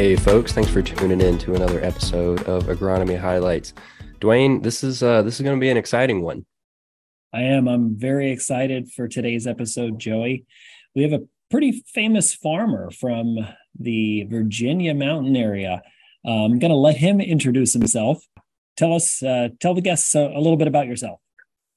Hey, folks! Thanks for tuning in to another episode of Agronomy Highlights. Dwane, this is uh, this is going to be an exciting one. I am. I'm very excited for today's episode, Joey. We have a pretty famous farmer from the Virginia mountain area. Uh, I'm going to let him introduce himself. Tell us, uh, tell the guests a, a, little bit about yourself.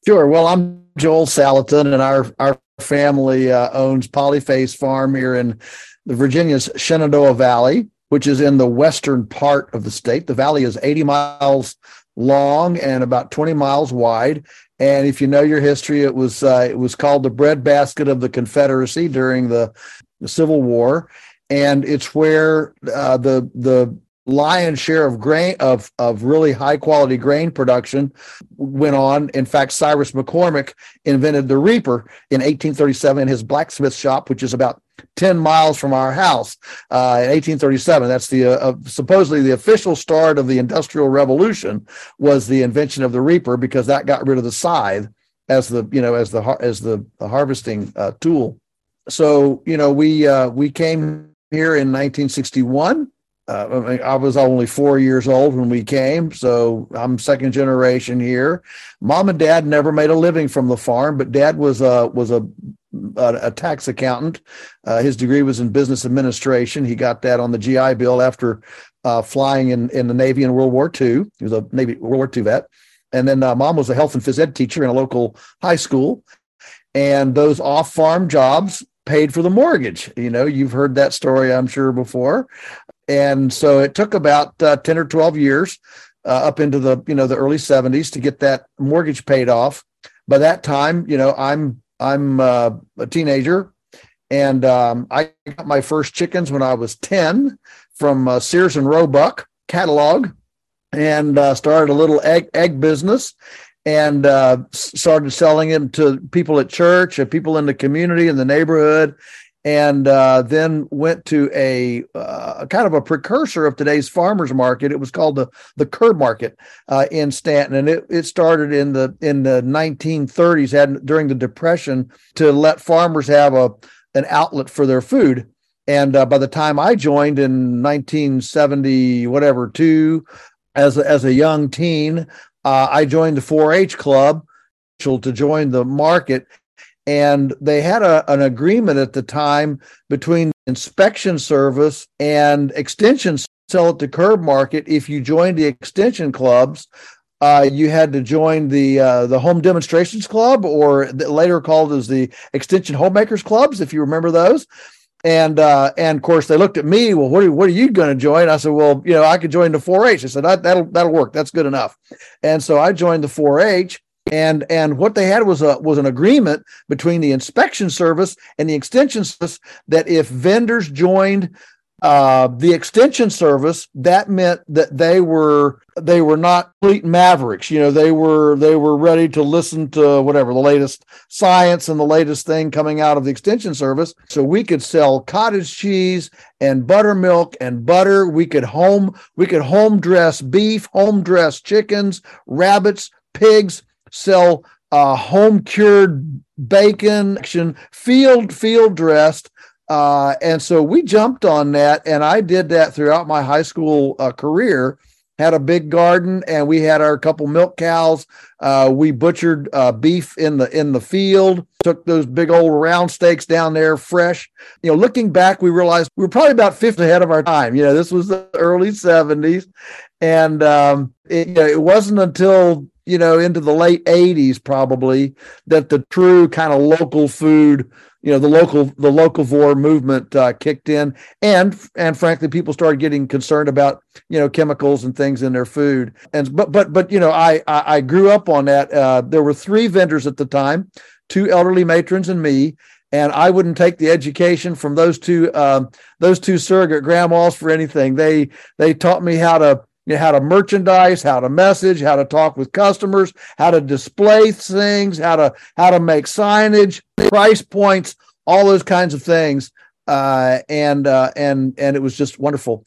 Sure. Well, I'm Joel Salatin, and our our family uh, owns Polyface Farm here in the Virginia's Shenandoah Valley which is in the western part of the state. The valley is 80 miles long and about 20 miles wide. And if you know your history, it was uh, it was called the breadbasket of the Confederacy during the, the Civil War, and it's where uh, the the lion's share of grain of of really high quality grain production went on. In fact, Cyrus McCormick invented the reaper in 1837 in his blacksmith shop, which is about 10 miles from our house uh, in 1837. That's the uh, supposedly the official start of the Industrial Revolution was the invention of the reaper because that got rid of the scythe as the you know as the as the, the harvesting uh, tool. So you know we uh, we came here in 1961. Uh, I was only four years old when we came, so I'm second generation here. Mom and Dad never made a living from the farm, but Dad was a was a a, tax accountant. Uh, his degree was in business administration. He got that on the GI Bill after uh, flying in, in the Navy in World War II. He was a Navy World War II vet. And then uh, mom was a health and phys ed teacher in a local high school. And those off farm jobs paid for the mortgage. You know, you've heard that story, I'm sure, before. And so it took about uh, 10 or 12 years uh, up into the, you know, the early 70s to get that mortgage paid off. By that time, you know, I'm I'm uh, a teenager, and um, I got my first chickens when I was 10 from uh, Sears and Roebuck catalog and uh, started a little egg, egg business and uh, started selling them to people at church and people in the community in the neighborhood and uh, then went to a uh, kind of a precursor of today's farmers market. It was called the the Curb Market uh, in Staunton, and it, it started in the in the 1930s, had during the Depression, to let farmers have a an outlet for their food. And uh, by the time I joined in 1970, whatever two, as a, as a young teen, uh, I joined the 4-H club to join the market and they had a, an agreement at the time between inspection service and extension sell it to curb market. If you joined the extension clubs uh, you had to join the uh, the home demonstrations club or later called as the extension homemakers clubs if you remember those. And uh, and of course they looked at me well what are, what are you going to join? I said well you know i could join the 4-h i said that'll that'll work. That's good enough. And so i joined the 4-h and and what they had was a was an agreement between the inspection service and the extension service that if vendors joined uh, the extension service that meant that they were they were not complete mavericks. You know they were they were ready to listen to whatever the latest science and the latest thing coming out of the extension service. So we could sell cottage cheese and buttermilk and butter. We could home we could home dress beef home dress chickens rabbits pigs sell uh, home cured bacon, field field dressed. Uh, and so we jumped on that, and I did that throughout my high school uh, career. Had a big garden, and we had our couple milk cows. Uh, we butchered uh, beef in the in the field. Took those big old round steaks down there, fresh. You know, looking back, we realized we were probably about fifth ahead of our time. You know, this was the early '70s, and um, it, you know, it wasn't until you know, into the late 80s probably that the true kind of local food, you know, the local the locavore movement uh, kicked in, and and frankly, people started getting concerned about you know chemicals and things in their food. And but but but you know, I I, I grew up on that. Uh, there were three vendors at the time, two elderly matrons and me, and I wouldn't take the education from those two um, those two surrogate grandmas for anything. They they taught me how to you know, how to merchandise, how to message, how to talk with customers, how to display things, how to how to make signage, price points, all those kinds of things. Uh, and uh, and and it was just wonderful.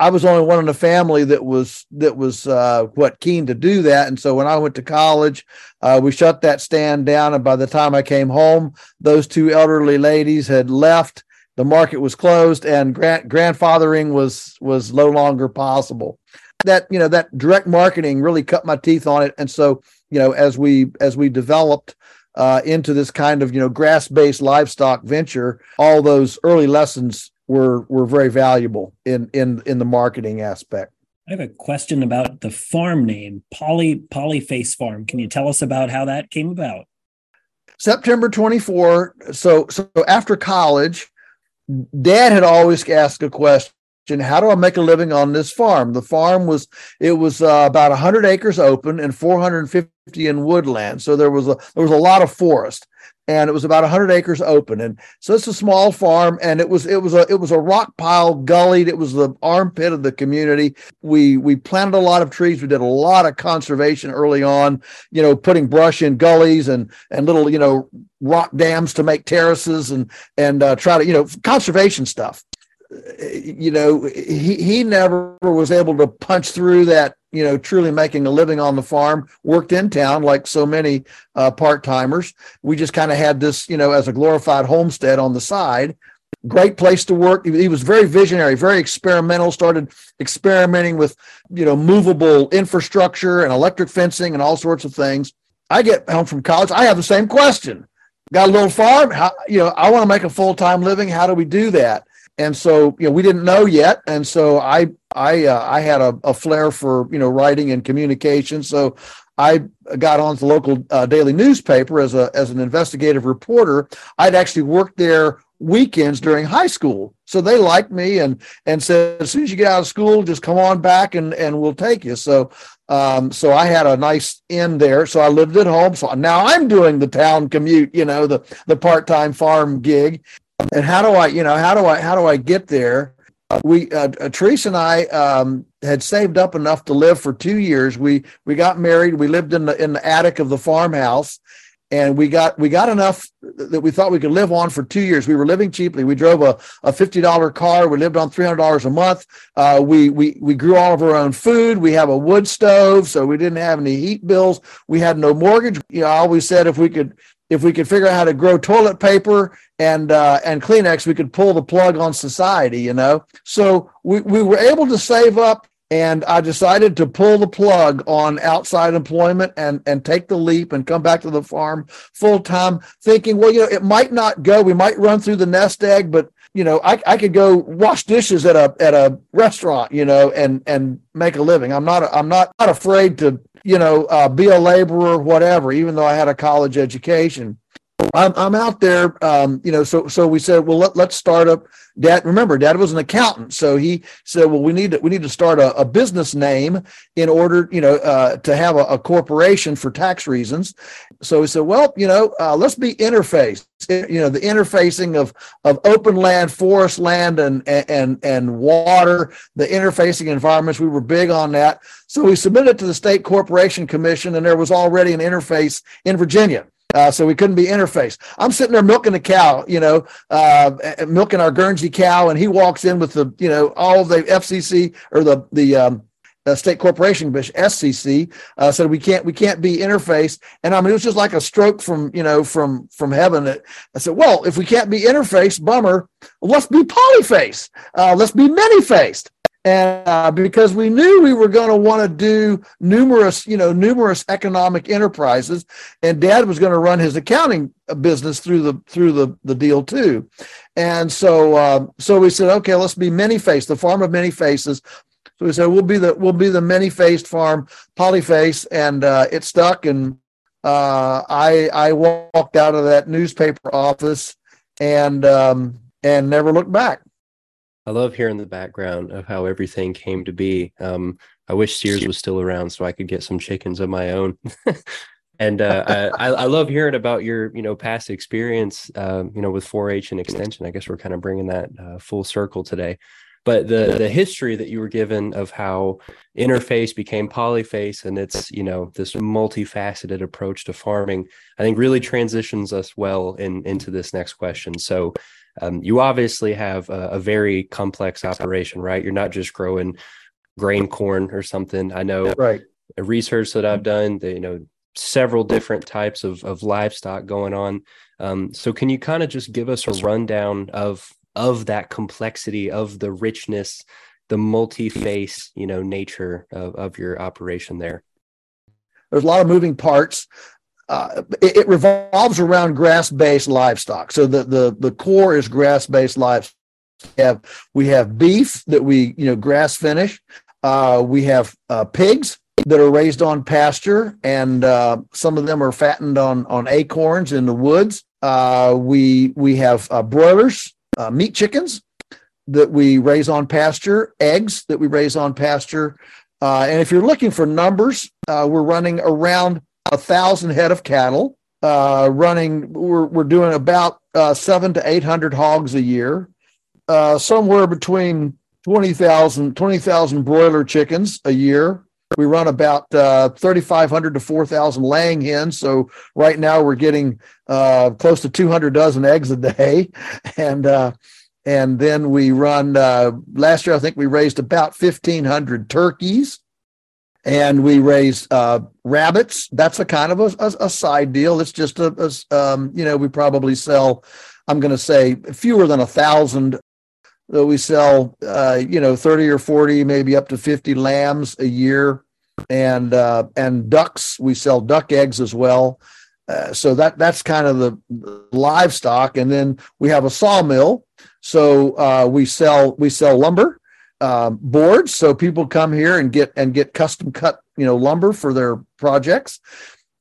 I was only one in the family that was that was uh, what keen to do that. And so when I went to college, uh, we shut that stand down. And by the time I came home, those two elderly ladies had left the market was closed and grand, grandfathering was was no longer possible. That you know that direct marketing really cut my teeth on it, and so you know as we as we developed uh, into this kind of you know grass based livestock venture, all those early lessons were were very valuable in in in the marketing aspect. I have a question about the farm name, Poly Polyface Farm. Can you tell us about how that came about? September 24. So so after college, dad had always asked a question how do I make a living on this farm? The farm was it was uh, about 100 acres open and 450 in woodland, so there was a there was a lot of forest and it was about 100 acres open. And so it's a small farm and it was it was a it was a rock pile gullied. It was the armpit of the community. We we planted a lot of trees. We did a lot of conservation early on you know putting brush in gullies and and little you know rock dams to make terraces and and uh, try to you know conservation stuff you know he he never was able to punch through that you know, truly making a living on the farm, worked in town like so many uh, part timers. We just kind of had this, you know, as a glorified homestead on the side. Great place to work. He was very visionary, very experimental. Started experimenting with, you know, movable infrastructure and electric fencing and all sorts of things. I get home from college. I have the same question. Got a little farm. How, you know, I want to make a full time living. How do we do that? And so you know we didn't know yet. And so i i uh, i had a, a flair for you know writing and communication. So i got on the local uh, daily newspaper as a as an investigative reporter. I'd actually worked there weekends during high school. So they liked me and and said as soon as you get out of school just come on back and and we'll take you. So um, so I had a nice inn there. So I lived at home. So now I'm doing the town commute, you know, the the part time farm gig and how do I, you know, how do I, how do I get there? We, uh, uh, Teresa and I um, had saved up enough to live for two years. We we got married. We lived in the in the attic of the farmhouse, and we got we got enough that we thought we could live on for two years. We were living cheaply. We drove a, a fifty dollar car. We lived on three hundred dollars a month. Uh, we we we grew all of our own food. We have a wood stove, so we didn't have any heat bills. We had no mortgage. You know, I always said if we could if we could figure out how to grow toilet paper and uh, and Kleenex, we could pull the plug on society, you know. So we, we were able to save up, and I decided to pull the plug on outside employment and and take the leap and come back to the farm full time, thinking, well, you know, it might not go. We might run through the nest egg, but you know, I, I could go wash dishes at a at a restaurant, you know, and and make a living. I'm not I'm not not afraid to you know, uh, be a laborer, whatever, even though I had a college education. I'm, I'm out there, um, you know, so, so we said, well, let, let's start up dad. Remember dad was an accountant. So he said, well, we need to, we need to start a, a business name in order, you know, uh, to have a, a, corporation for tax reasons. So he said, well, you know, uh, let's be interface, you know, the interfacing of, of open land, forest land and, and, and water, the interfacing environments. We were big on that. So we submitted to the state corporation commission and there was already an interface in Virginia. Uh, so we couldn't be interfaced. I'm sitting there milking a cow, you know, uh, milking our Guernsey cow, and he walks in with the, you know, all the FCC or the the um, uh, state corporation SCC uh, said we can't we can't be interfaced, and I mean it was just like a stroke from you know from from heaven. I said, well, if we can't be interfaced, bummer. Let's be polyface. Uh, let's be many faced and uh, because we knew we were going to want to do numerous you know numerous economic enterprises and dad was going to run his accounting business through the through the the deal too. And so uh, so we said okay let's be many faced the farm of many faces so we said we'll be the we'll be the many faced farm polyface and uh, it stuck and uh, i i walked out of that newspaper office and um, and never looked back I love hearing the background of how everything came to be. Um, I wish Sears was still around so I could get some chickens of my own. and uh, I, I, love hearing about your, you know, past experience, um, you know, with 4-H and Extension. I guess we're kind of bringing that uh, full circle today. But the the history that you were given of how interface became polyface and it's you know this multifaceted approach to farming, I think really transitions us well in into this next question. So um, you obviously have a, a, very complex operation, right? You're not just growing grain corn or something. I know right. A research that I've done, that, you know, several different types of, of livestock going on. Um, so can you kind of just give us a rundown of of that complexity of the richness the multi-face you know nature of, of your operation there there's a lot of moving parts uh, it, it, revolves around grass-based livestock. So the the the core is grass-based livestock. We have we have beef that we you know grass finish. Uh, we have uh, pigs that are raised on pasture, and uh, some of them are fattened on on acorns in the woods. Uh, we we have broilers, meat chickens that we raise on pasture, eggs that we raise on pasture, and if you're looking for numbers, we're running around a thousand head of cattle. running, we're we're doing about seven to eight hundred hogs a year, somewhere between 20,000 20, broiler chickens a year we run about uh, 3,500 to 4,000 laying hens. So right now we're getting uh, close to 200 dozen eggs a day, and uh, and then we run. Uh, last year I think we raised about 1,500 turkeys, and we raise uh, rabbits. That's a kind of a, a, a side deal. It's just a, a um, you know we probably sell. I'm going to say fewer than a thousand Though we sell uh, you know 30 or 40 maybe up to 50 lambs a year and uh, and ducks we sell duck eggs as well uh, so that that's kind of the livestock and then we have a sawmill so uh, we sell we sell lumber um, boards. So people come here and get and get custom cut you know lumber for their projects.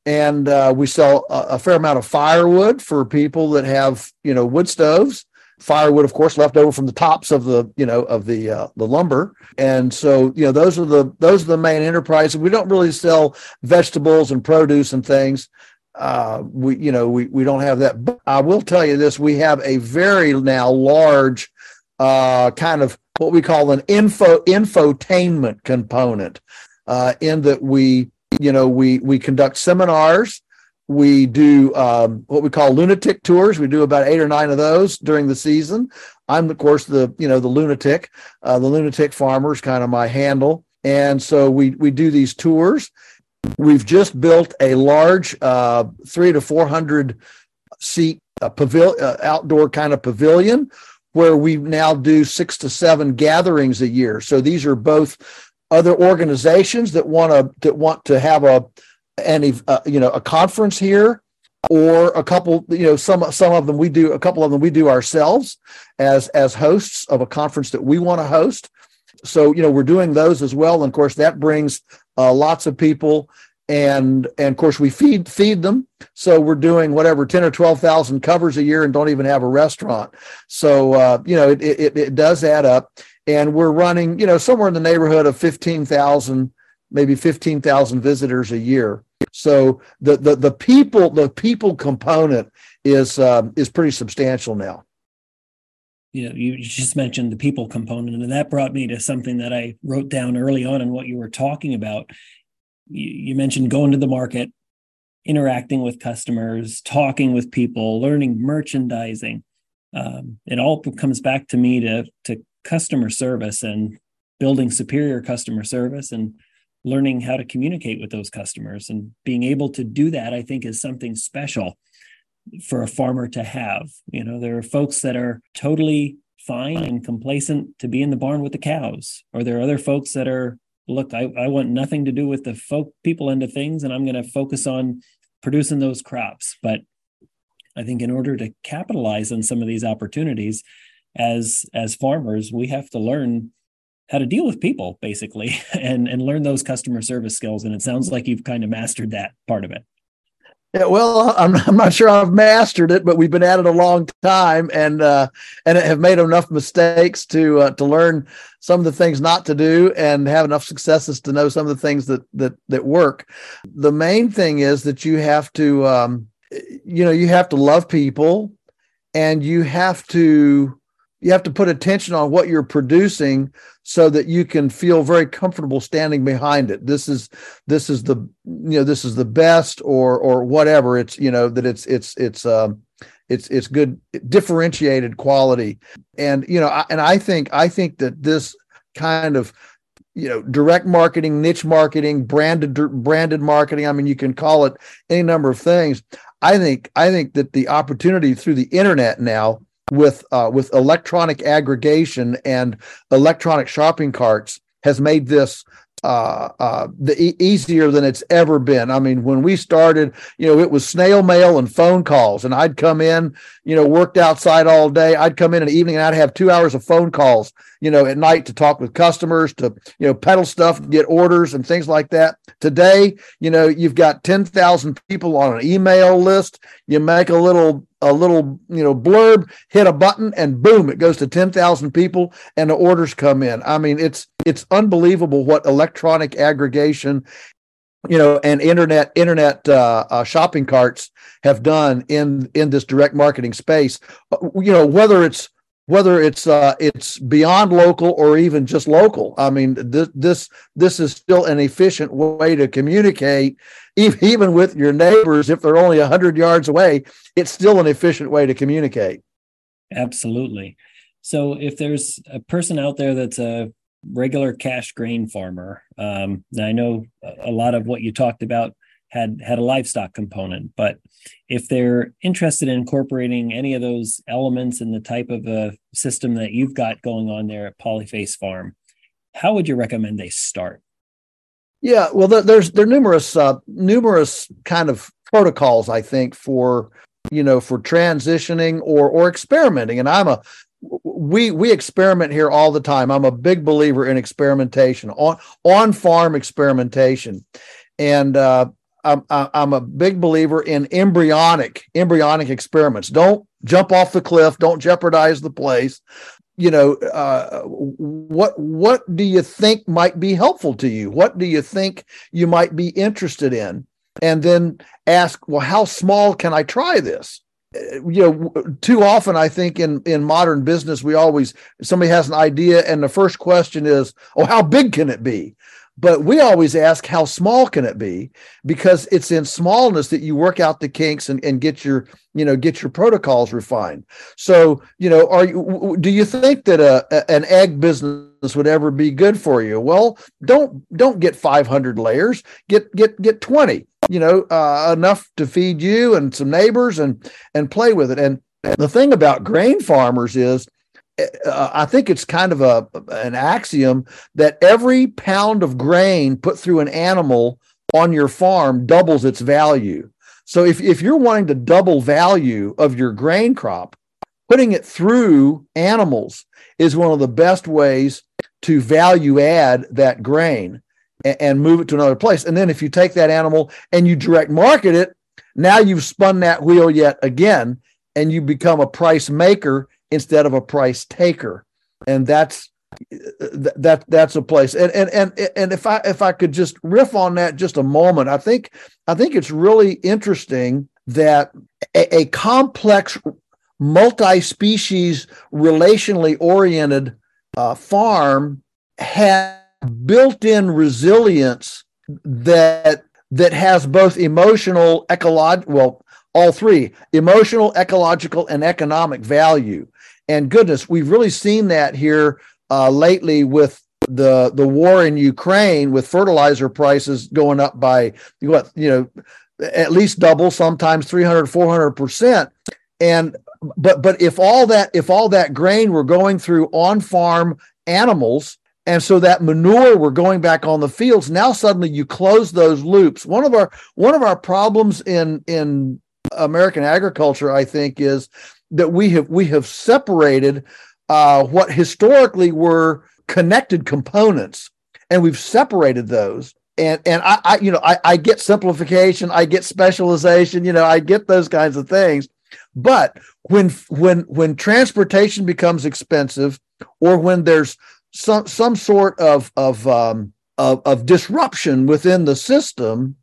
And uh, we sell a, a, fair amount of firewood for people that have you know wood stoves. Firewood of course left over from the tops of the you know of the uh, the lumber. And so you know those are the those are the main enterprises. We don't really sell vegetables and produce and things. Uh, we you know we we don't have that. But i will tell you this we have a very now large uh, kind of what we call an info infotainment component uh, in that we you know we we conduct seminars we do um, what we call lunatic tours. We do about eight or nine of those during the season. I'm, of course, the you know the lunatic. Uh, the lunatic farmer is kind of my handle, and so we we do these tours. We've just built a large uh, three to four hundred seat uh, pavilion, uh, outdoor kind of pavilion, where we now do six to seven gatherings a year. So these are both other organizations that want to that want to have a any uh, you know a conference here or a couple you know some some of them we do a couple of them we do ourselves as as hosts of a conference that we want to host so you know we're doing those as well and of course that brings uh, lots of people and and of course we feed feed them so we're doing whatever 10 or 12,000 covers a year and don't even have a restaurant so uh, you know it, it, it does add up and we're running you know somewhere in the neighborhood of 15,000 maybe 15,000 visitors a year so the the the people the people component is um, is pretty substantial now. You know, you just mentioned the people component, and that brought me to something that I wrote down early on in what you were talking about. You, mentioned going to the market, interacting with customers, talking with people, learning merchandising. Um, it all comes back to me to to customer service and building superior customer service and learning how to communicate with those customers and being able to do that i think is something special for a farmer to have you know there are folks that are totally fine and complacent to be in the barn with the cows or there are other folks that are look i, I want nothing to do with the folk people into things and i'm going to focus on producing those crops. But i think in order to capitalize on some of these opportunities as as farmers we have to learn how to deal with people basically and and learn those customer service skills. And it sounds like you've kind of mastered that part of it yeah, well, I'm, I'm not sure I've mastered it, but we've been at it a long time, and uh, and have made enough mistakes to uh, to learn some of the things not to do, and have enough successes to know some of the things that that that work. The main thing is that you have to, um, you know, you have to love people, and you have to you have to put attention on what you're producing so that you can feel very comfortable standing behind it. This is this is the you know this is the best or or whatever. It's you know that it's it's it's um it's it's good differentiated quality. And you know I, and i think i think that this kind of you know direct marketing niche marketing branded branded marketing i mean you can call it any number of things. I think i think that the opportunity through the internet now with uh, with electronic aggregation and electronic shopping carts has made this uh, uh, the e- easier than it's ever been. I mean, when we started, you know, it was snail mail and phone calls, and I'd come in, you know, worked outside all day. I'd come in in the evening and I'd have two hours of phone calls, you know, at night to talk with customers, to you know, peddle stuff, get orders, and things like that. Today, you know, you've got ten thousand people on an email list. You make a little a little you know blurb hit a button and boom it goes to 10,000 people and the orders come in. I mean it's it's unbelievable what electronic aggregation you know and internet internet uh, uh, shopping carts have done in in this direct marketing space. Uh, you know whether it's whether it's uh, it's beyond local or even just local. I mean, this this this is still an efficient way to communicate, even with your neighbors. If they're only hundred yards away, it's still an efficient way to communicate. Absolutely. So, if there's a person out there that's a regular cash grain farmer, um, I know a lot of what you talked about had had a livestock component. But if they're interested in incorporating any of those elements in the type of a system that you've got going on there at polyface farm how would you recommend they start? Yeah well there's there are numerous uh, numerous kind of protocols i think for you know for transitioning or or experimenting. And i'm a we we experiment here all the time. I'm a big believer in experimentation on on farm experimentation. And uh, I'm, I'm a big believer in embryonic embryonic experiments. Don't jump off the cliff. Don't jeopardize the place. You know, uh, what what do you think might be helpful to you? What do you think you might be interested in? And then ask, well, how small can I try this? Uh, you know, too often I think in in modern business we always somebody has an idea and the first question is, oh, how big can it be? But we always ask how small can it be? Because it's in smallness that you work out the kinks and, and get your you know get your protocols refined. So you know are you do you think that a, a an egg business would ever be good for you? Well don't don't get 500 layers. Get get get 20 you know uh, enough to feed you and some neighbors and and play with it. And the thing about grain farmers is uh, I think it's kind of a an axiom that every pound of grain put through an animal on your farm doubles its value. So if, if you're wanting to double value of your grain crop, putting it through animals is one of the best ways to value add that grain and, and move it to another place. And then if you take that animal and you direct market it, now you've spun that wheel yet again and you become a price maker instead of a price taker. And that's that that's a place. And and and and if i if i could just riff on that just a moment i think i think it's really interesting that a, a complex multi-species relationally oriented uh, farm has built-in resilience that that has both emotional ecological well all three emotional ecological and economic value and goodness, we've really seen that here uh, lately with the the war in Ukraine, with fertilizer prices going up by what you know at least double, sometimes 300, 400 percent. And but but if all that if all that grain were going through on farm animals and so that manure were going back on the fields now suddenly you close those loops one of our one of our problems in in american agriculture i think is that we have we have separated uh, what historically were connected components, and we've separated those. And and I, I you know I, I get simplification, I get specialization, you know I get those kinds of things. But when when when transportation becomes expensive, or when there's some some sort of of um, of, of disruption within the system,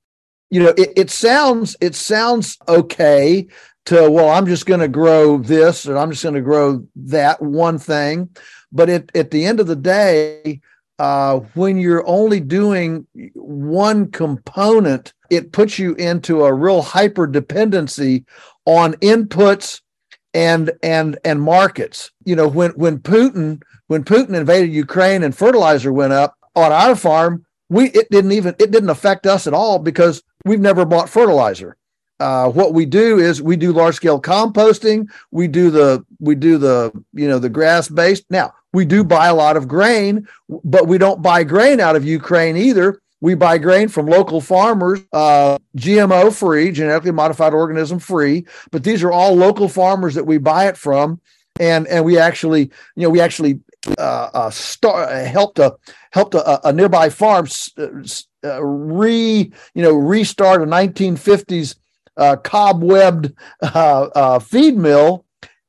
you know it, it sounds it sounds okay to well i'm just going to grow this and i'm just going to grow that one thing. But it, at the end of the day uh, when you're only doing one component it puts you into a real hyper dependency on inputs and and and markets. You know when when putin when putin invaded ukraine and fertilizer went up on our farm we it didn't even it didn't affect us at all because we've never bought fertilizer uh, what we do is we do large scale composting. We do the we do the you know the grass based. Now we do buy a lot of grain, but we don't buy grain out of Ukraine either. We buy grain from local farmers, uh, GMO free, genetically modified organism free. But these are all local farmers that we buy it from, and and we actually you know we actually uh, uh, start helped a helped a, a nearby farm uh, uh, re you know restart a 1950s uh, cobwebbed uh, uh, feed mill.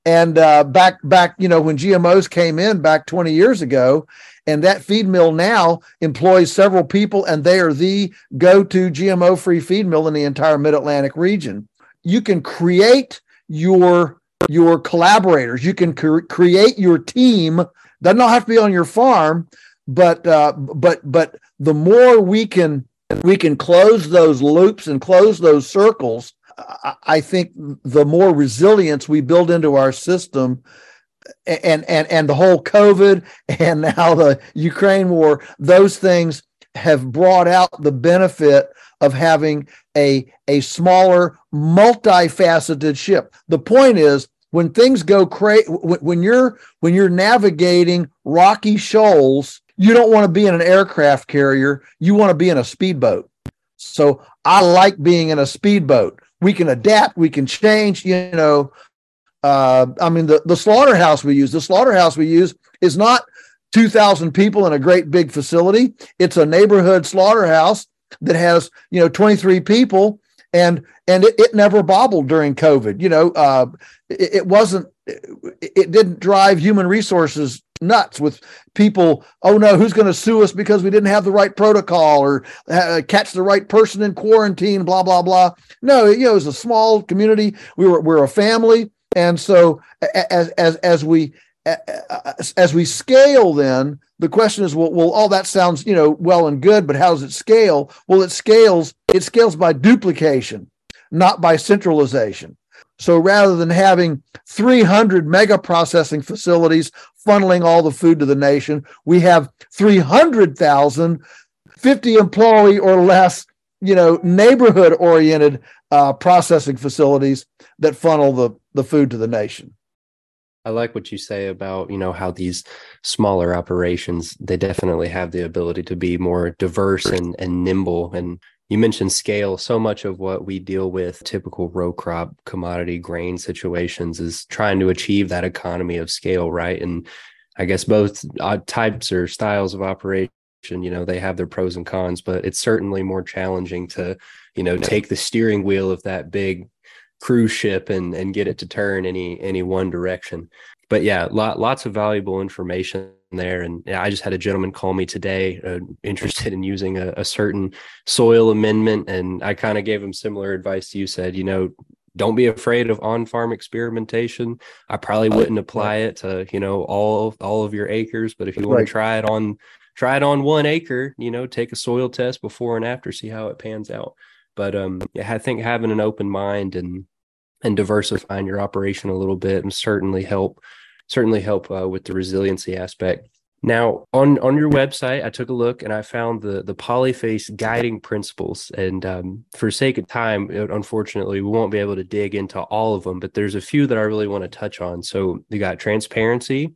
And uh, back back, you know, when GMOs came in back 20 years ago, and that feed mill now employs several people, and they are the go-to GMO-free feed mill in the entire Mid-Atlantic region. You can create your your collaborators. You can cre- create your team. Does not have to be on your farm, but uh, but but the more we can we can close those loops and close those circles, I think the more resilience we build into our system, and and and the whole COVID and now the Ukraine war, those things have brought out the benefit of having a a smaller, multifaceted ship. The point is when things go crazy, when you're when you're navigating rocky shoals, you don't want to be in an aircraft carrier. You want to be in a speedboat. So I like being in a speedboat we can adapt, we can change, you know. Uh, I mean, the, the slaughterhouse we use, the slaughterhouse we use is not 2,000 people in a great big facility. It's a neighborhood slaughterhouse that has, you know, 23 people and and it, it never bobbled during COVID. You know, uh, it, it wasn't, it, it didn't drive human resources nuts with people oh no who's going to sue us because we didn't have the right protocol or uh, catch the right person in quarantine blah blah blah. No you know it was a small community. We were we're a family. And so as as as we as we scale then the question is well, well all that sounds you know well and good but how does it scale? Well it scales it scales by duplication not by centralization so rather than having 300 mega processing facilities funneling all the food to the nation, we have 300,000 50 employee or less, you know, neighborhood oriented uh, processing facilities that funnel the, the food to the nation. I like what you say about, you know, how these smaller operations, they definitely have the ability to be more diverse and, and nimble. And you mentioned scale. So much of what we deal with, typical row crop commodity grain situations, is trying to achieve that economy of scale, right? And I guess both uh, types or styles of operation, you know, they have their pros and cons, but it's certainly more challenging to, you know, take the steering wheel of that big cruise ship and and get it to turn any any one direction. But yeah, lot, lots of valuable information there. And yeah, I just had a gentleman call me today, uh, interested in using a, a certain soil amendment, and I kind of gave him similar advice you said. You know, don't be afraid of on-farm experimentation. I probably wouldn't apply it to you know all all of your acres, but if you want right. to try it on try it on one acre, you know, take a soil test before and after, see how it pans out. But um, yeah, I think having an open mind and and diversifying your operation a little bit and certainly help certainly help uh, with the resiliency aspect. Now, on on your website, I took a look and I found the the Polyface guiding principles. And um, for sake of time, unfortunately, we won't be able to dig into all of them. But there's a few that I really want to touch on. So you got transparency,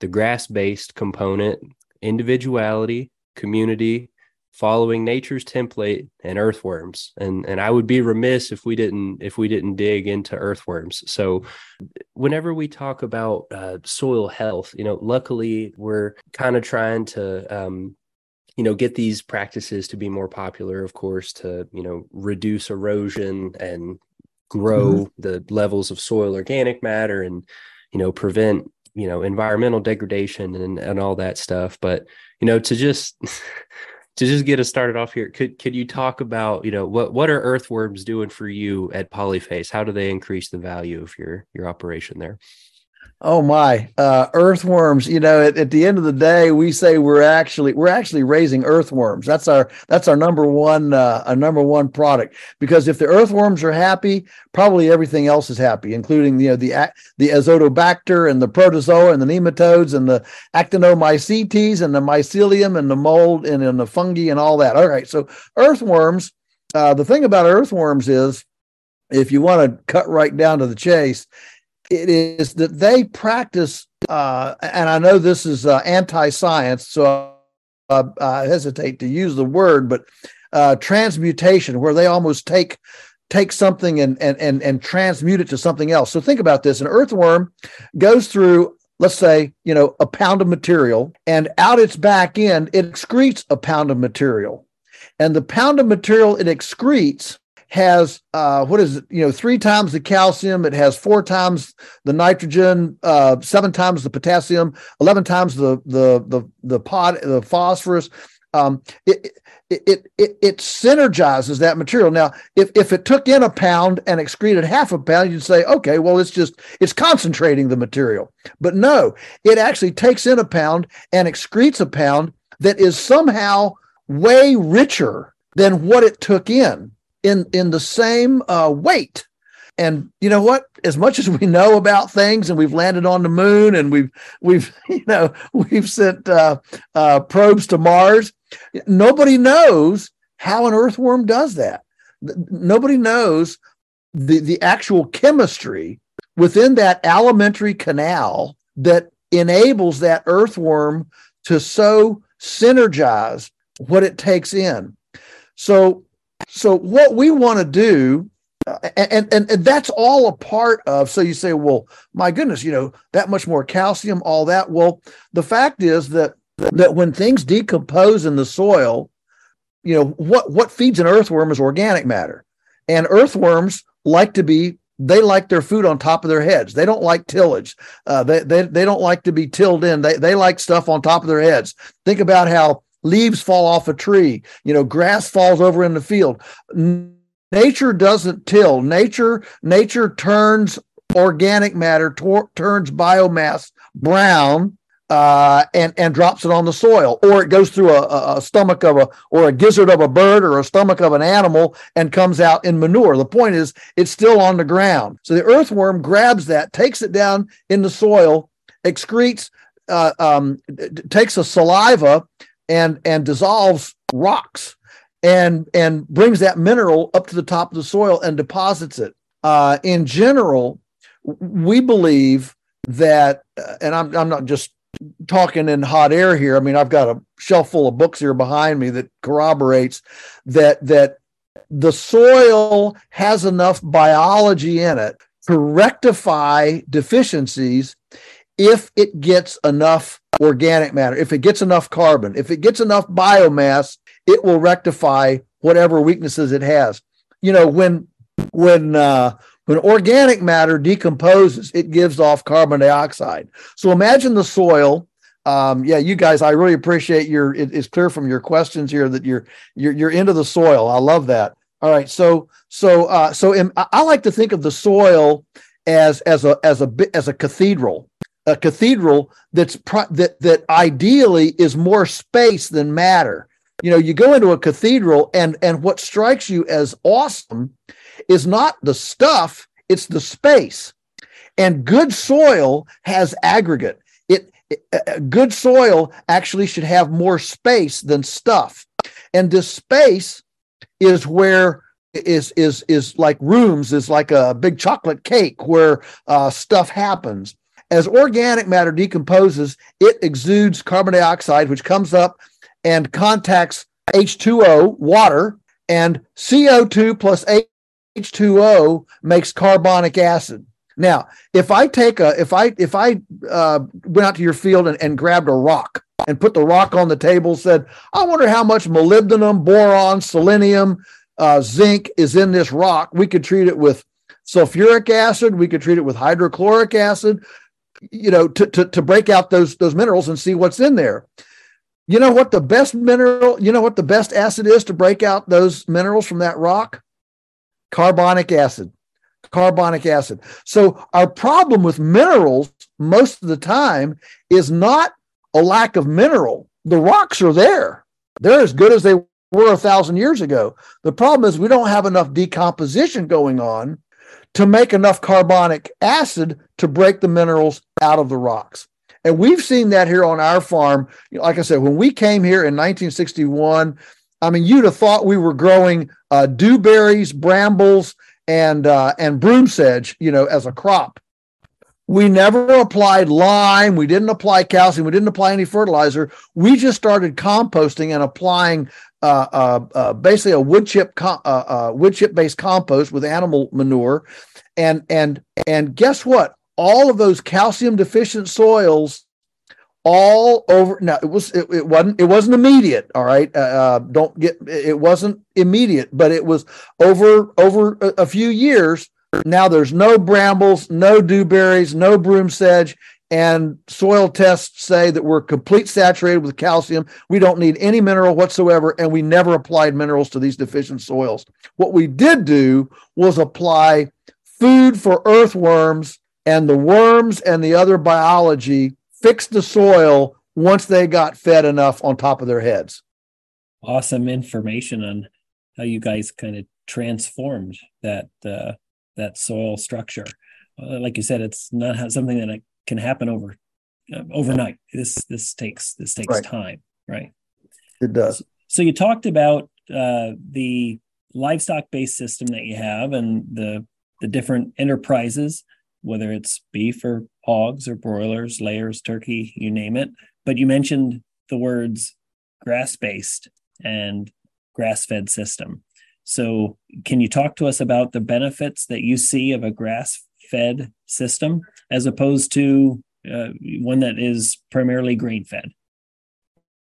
the grass based component, individuality, community, following nature's template and earthworms. And and i would be remiss if we didn't if we didn't dig into earthworms. So whenever we talk about uh, soil health you know luckily we're kind of trying to um, you know get these practices to be more popular of course to you know reduce erosion and grow mm-hmm. the levels of soil organic matter and you know prevent you know environmental degradation and and all that stuff. But you know to just to just get us started off here, could could you talk about you know what what are earthworms doing for you at Polyface? How do they increase the value of your your operation there? Oh my, uh, earthworms! You know, at, at, the end of the day, we say we're actually we're actually raising earthworms. That's our that's our number one uh, a number one product. Because if the earthworms are happy, probably everything else is happy, including you know the the azotobacter and the protozoa and the nematodes and the actinomycetes and the mycelium and the mold and, and the fungi and all that. All right, so earthworms. Uh, the thing about earthworms is if you want to cut right down to the chase, it is that they practice, uh, and I know this is uh, anti-science, so uh, I hesitate to use the word, but uh, transmutation, where they almost take take something and and and and transmute it to something else. So think about this: an earthworm goes through let's say, you know, a pound of material, and out its back end, it excretes a pound of material. And the pound of material it excretes has uh, what is it? You know, three times the calcium. It has four times the nitrogen, uh, seven times the potassium, eleven times the the the the pot the phosphorus. Um, it, it, it, it synergizes that material. Now, if, if it took in a pound and excreted half a pound, you'd say, okay, well, it's just, it's concentrating the material. But no, it actually takes in a pound and excretes a pound that is somehow way richer than what it took in, in, in the same uh, weight. And you know what? As much as we know about things, and we've landed on the moon, and we've we've you know we've sent uh, uh, probes to Mars, Nobody knows how an earthworm does that. Nobody knows the, the actual chemistry within that alimentary canal that enables that earthworm to so synergize what it takes in. So, so what we want to do, and, and and that's all a part of. So you say, well, my goodness, you know that much more calcium, all that. Well, the fact is that that when things decompose in the soil, you know what what feeds an earthworm is organic matter, and earthworms like to be they like their food on top of their heads. They don't like tillage. Uh, they, they they don't like to be tilled in. They they like stuff on top of their heads. Think about how leaves fall off a tree. You know, grass falls over in the field. Nature doesn't till. Nature nature turns organic matter, tor- turns biomass brown uh, and and drops it on the soil, or it goes through a, a, stomach of a or a gizzard of a bird or a stomach of an animal and comes out in manure. The point is, it's still on the ground. So the earthworm grabs that, takes it down in the soil, excretes, uh, um, takes a saliva and and dissolves rocks and and brings that mineral up to the top of the soil and deposits it. Uh, in general, we believe that, uh, and I'm I'm not just talking in hot air here. I mean, I've got a shelf full of books here behind me that corroborates that that the soil has enough biology in it to rectify deficiencies if it gets enough organic matter, if it gets enough carbon, if it gets enough biomass, it will rectify whatever weaknesses it has. You know, when when uh, when organic matter decomposes, it gives off carbon dioxide. So imagine the soil. Um, yeah, you guys, I really appreciate your. It, it's clear from your questions here that you're you're you're into the soil. I love that. All right, so so uh, so in, I like to think of the soil as as a as a as a cathedral, a cathedral that's pro- that that ideally is more space than matter. You know, you go into a cathedral, and and what strikes you as awesome is not the stuff, it's the space. And good soil has aggregate. It, it uh, good soil actually should have more space than stuff. And this space is where is is is like rooms is like a big chocolate cake where uh, stuff happens as organic matter decomposes it exudes carbon dioxide which comes up and contacts h2o water and co2 plus H2O makes carbonic acid. Now, if I take a, if I, if I uh, went out to your field and, and grabbed a rock and put the rock on the table, said, I wonder how much molybdenum, boron, selenium, uh, zinc is in this rock. We could treat it with sulfuric acid. We could treat it with hydrochloric acid, you know, to, to, to break out those, those minerals and see what's in there. You know what the best mineral, you know what the best acid is to break out those minerals from that rock? carbonic acid. Carbonic acid. So our problem with minerals most of the time is not a lack of mineral. The rocks are there. They're as good as they were a thousand years ago. The problem is we don't have enough decomposition going on to make enough carbonic acid to break the minerals out of the rocks and we've seen that here on our farm like i said when we came here in 1961 I mean, you'd have thought we were growing uh, dewberries, brambles, and uh, and broom sedge, you know, as a crop. We never applied lime. We didn't apply calcium. We didn't apply any fertilizer. We just started composting and applying basically a wood chip com- uh, uh, wood chip based compost with animal manure, and and and guess what? All of those calcium deficient soils all over now it was it, it wasn't it wasn't immediate all right? Uh, uh, don't get it wasn't immediate but it was over over a, a, few years. Now there's no brambles no dewberries no broom sedge and soil tests say that we're complete saturated with calcium we don't need any mineral whatsoever and we never applied minerals to these deficient soils what we did do was apply food for earthworms and the worms and the other biology fixed the soil once they got fed enough on top of their heads. Awesome information on how you guys kind of transformed that uh, that soil structure. Uh, like you said, it's not something that can happen over uh, overnight. This this takes this takes right. time, right? It does. So, so you talked about uh, the livestock based system that you have and the the different enterprises whether it's beef or hogs or broilers, layers, turkey, you name it. But you mentioned the words grass based and grass fed system. So, can you talk to us about the benefits that you see of a grass fed system as opposed to uh, one that is primarily grain fed?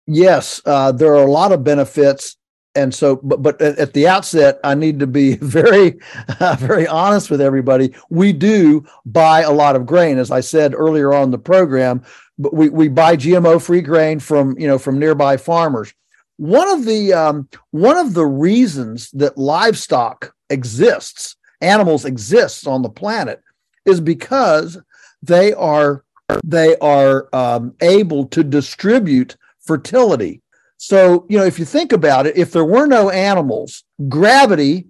Yes, uh, there are a lot of benefits. And so but but at the outset i need to be very uh, very honest with everybody. We do buy a lot of grain. As i said earlier on the program but we, we buy gmo free grain from you know from nearby farmers. One of the um, one of the reasons that livestock exists animals exists on the planet is because they are they are um, able to distribute fertility so, you know, if you think about it, if there were no animals, gravity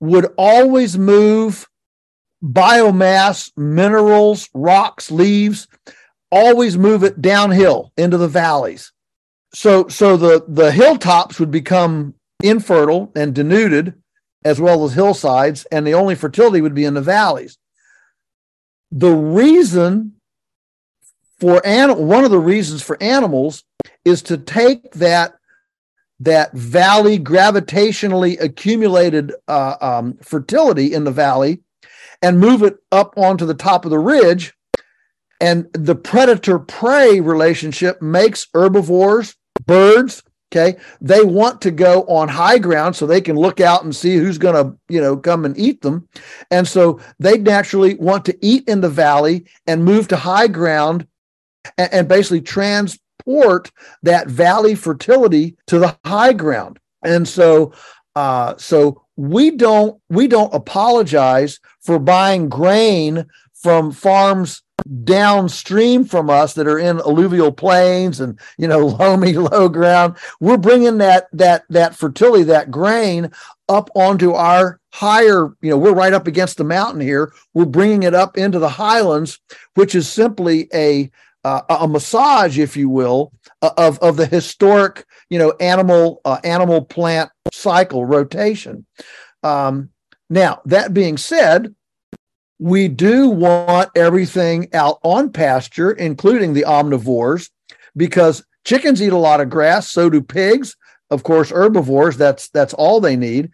would always move biomass, minerals, rocks, leaves, always move it downhill into the valleys. So, so the, the hilltops would become infertile and denuded, as well as hillsides, and the only fertility would be in the valleys. The reason for animal, one of the reasons for animals is to take that that valley gravitationally accumulated uh, um, fertility in the valley and move it up onto the top of the ridge. And the predator prey relationship makes herbivores birds okay they want to go on high ground so they can look out and see who's going to you know come and eat them and so they naturally want to eat in the valley and move to high ground and, and basically transport that valley fertility to the high ground. And so, uh, so we don't we don't apologize for buying grain from farms downstream from us that are in alluvial plains and you know loamy low ground we're bringing that that that fertility that grain up onto our higher you know we're right up against the mountain here we're bringing it up into the highlands which is simply a uh, a massage, if you will, uh, of of the historic, you know, animal uh, animal plant cycle rotation. Um, now, that being said, we do want everything out on pasture, including the omnivores, because chickens eat a lot of grass. So do pigs. Of course, herbivores. That's that's all they need,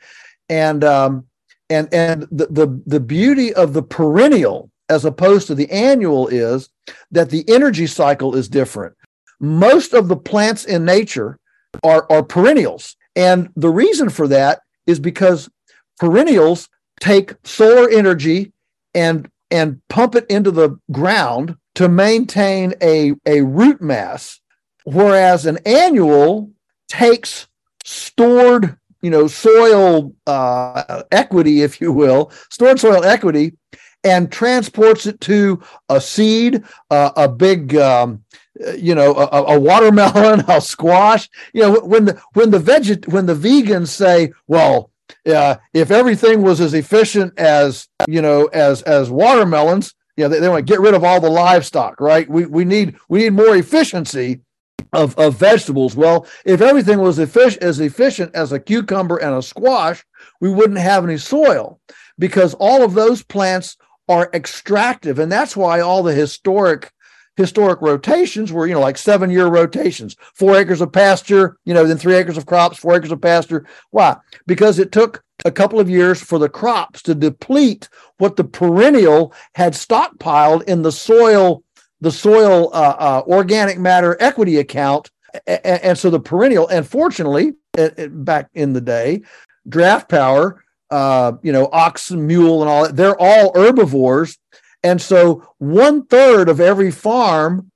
and um, and and the the the beauty of the perennial as opposed to the annual is that the energy cycle is different. Most of the plants in nature are, are perennials. And the reason for that is because perennials take solar energy and and pump it into the ground to maintain a, a root mass, whereas an annual takes stored you know soil uh, equity, if you will, stored soil equity, and transports it to a seed, uh, a big, um, you know, a, a, watermelon, a squash. You know, when the when the veget when the vegans say, well, uh, if everything was as efficient as you know as as watermelons, you know, they, they want to get rid of all the livestock, right? We we need we need more efficiency. of, of vegetables. Well, if everything was efficient, as efficient as a cucumber and a squash, we wouldn't have any soil because all of those plants are extractive. And that's why all the historic historic rotations were, you know, like seven year rotations, four acres of pasture, you know, then three acres of crops, four acres of pasture. Why? Because it took a couple of years for the crops to deplete what the perennial had stockpiled in the soil the soil uh, uh, organic matter equity account. And, and, so the perennial, and fortunately, it, it, back in the day, draft power, uh, you know, ox and mule and all that, they're all herbivores. And so one third of every farm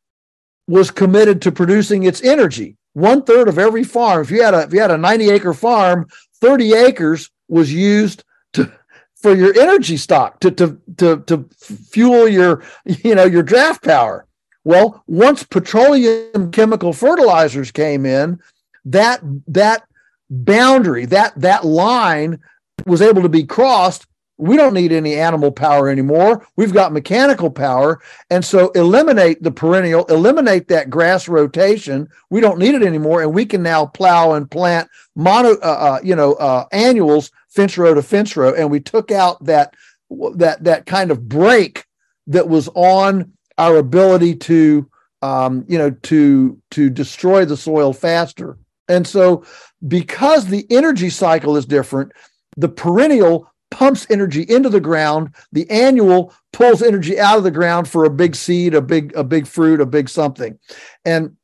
was committed to producing its energy. One third of every farm, if you had a if you had a 90 acre farm, 30 acres was used to for your energy stock to to to to fuel your you know your draft power. Well, once petroleum chemical fertilizers came in, that that boundary, that that line was able to be crossed. We don't need any animal power anymore. We've got mechanical power. And so eliminate the perennial, eliminate that grass rotation. We don't need it anymore. And we can now plow and plant mono, uh, uh, you know, uh, annuals fence row to fence row, and we took out that that that kind of break that was on our ability to um, you know to to destroy the soil faster. And so, because the energy cycle is different, the perennial pumps energy into the ground. The annual pulls energy out of the ground for a big seed, a big a big fruit, a big something, and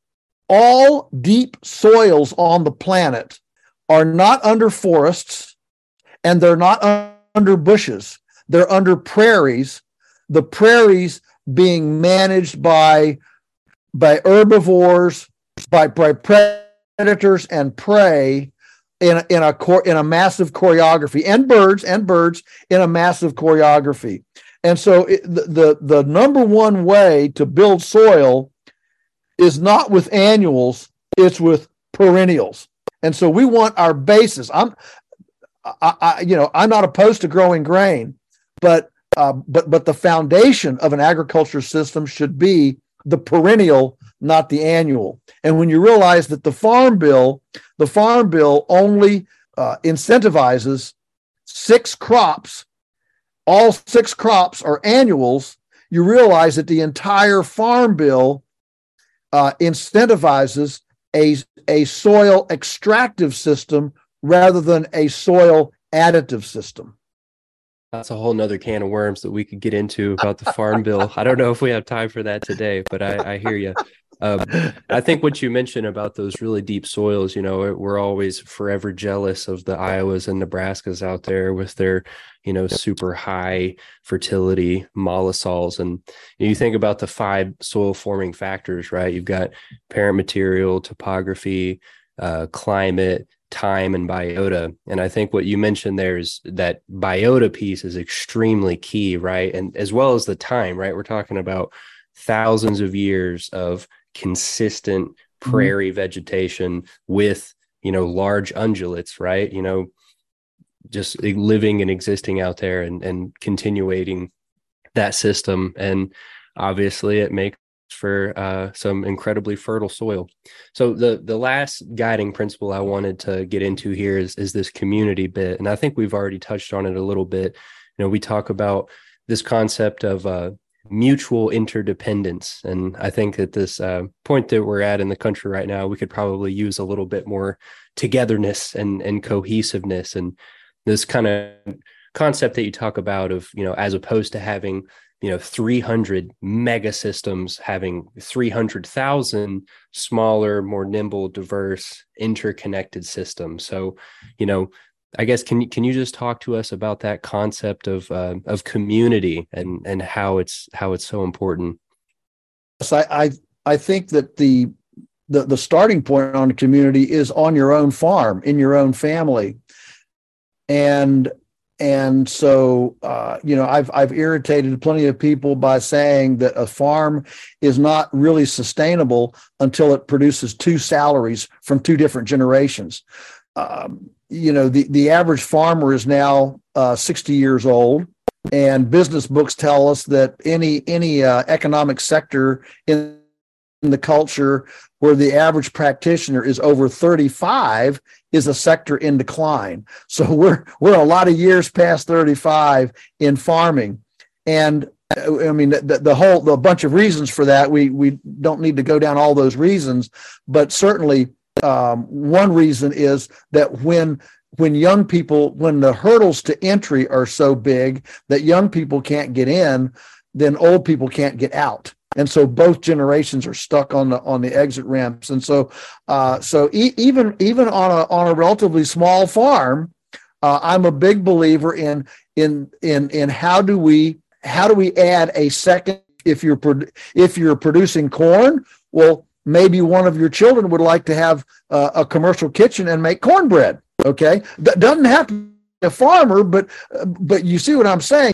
all deep soils on the planet are not under forests and they're not under bushes, they're under prairies. The prairies being managed by by herbivores, by, by predators and prey in in a in a massive choreography, and birds and birds in a massive choreography. And so it, the, the the number one way to build soil is not with annuals, it's with perennials. And so we want our basis. I'm I, I, you know, I'm not opposed to growing grain, but uh, but but the foundation of an agriculture system should be the perennial, not the annual. And when you realize that the farm bill, the farm bill only uh, incentivizes six crops, all six crops are annuals. You realize that the entire farm bill uh, incentivizes a, a soil extractive system rather than a soil additive system. That's a whole nother can of worms that we could get into about the farm bill. I don't know if we have time for that today, but I, I hear you. Um, I think what you mentioned about those really deep soils, you know, we're always forever jealous of the Iowas and Nebraskas out there with their, you know, super high fertility mollisols. And you think about the five soil forming factors, right? You've got parent material, topography, uh, climate, time and biota. And I think what you mentioned there is that biota piece is extremely key, right? And as well as the time, right? We're talking about thousands of years of consistent mm-hmm. prairie mm-hmm. vegetation with, you know, large ungulates right? You know, just living and existing out there and, and continuating that system. And obviously it makes for uh, some incredibly fertile soil. So the the last guiding principle I wanted to get into here is is this community bit, and I think we've already touched on it a little bit. You know, we talk about this concept of uh, mutual interdependence, and I think at this uh, point that we're at in the country right now, we could probably use a little bit more togetherness and and cohesiveness, and this kind of concept that you talk about of you know as opposed to having you know 300 mega systems having 300,000 smaller more nimble diverse interconnected systems. So you know i guess can you can you just talk to us about that concept of uh, of community and and how it's how it's so important yes i i, I think that the the, the starting point on community is on your own farm in your own family and and so uh, you know I've I've irritated plenty of people by saying that a farm is not really sustainable until it produces two salaries from two different generations. Um, you know the the average farmer is now uh, 60 years old, and business books tell us that any any uh, economic sector in the culture where the average practitioner is over 35 is a sector in decline. So we're we're a lot of years past 35 in farming. And uh, I mean the, the whole the bunch of reasons for that we we don't need to go down all those reasons, but certainly um, one reason is that when when young people when the hurdles to entry are so big that young people can't get in, then old people can't get out. And so both generations are stuck on the on the exit ramps. And so uh, so e- even even on a on a relatively small farm uh, i'm a big believer in in in in how do we how do we add a second if you're if you're producing corn well maybe one of your children would like to have a commercial kitchen and make cornbread okay that doesn't have to be a farmer but but you see what i'm saying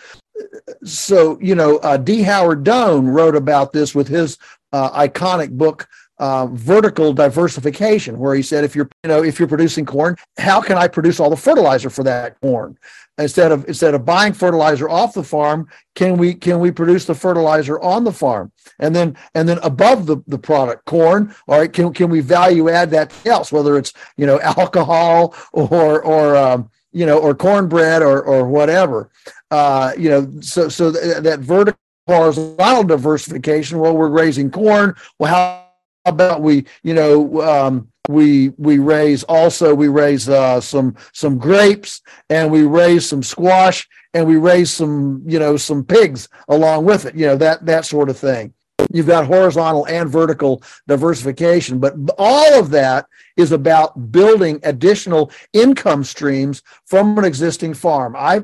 so you know, uh, D. Howard Doane wrote about this with his uh, iconic book. Uh, vertical diversification, where he said, if you're, you know, if you're producing corn, how can I produce all the fertilizer for that corn? Instead of instead of buying fertilizer off the farm, can we can we produce the fertilizer on the farm? And then and then above the, the product, corn, all right, can can we value add that else, whether it's you know alcohol or or um, you know, or cornbread or or whatever. Uh, you know, so so th- that vertical horizontal diversification. Well, we're raising corn. Well, how about we, you know, um, we we raise also we raise uh, some some grapes and we raise some squash and we raise some you know some pigs along with it. You know that that sort of thing. You've got horizontal and vertical diversification, but all of that is about building additional income streams from an existing farm. I,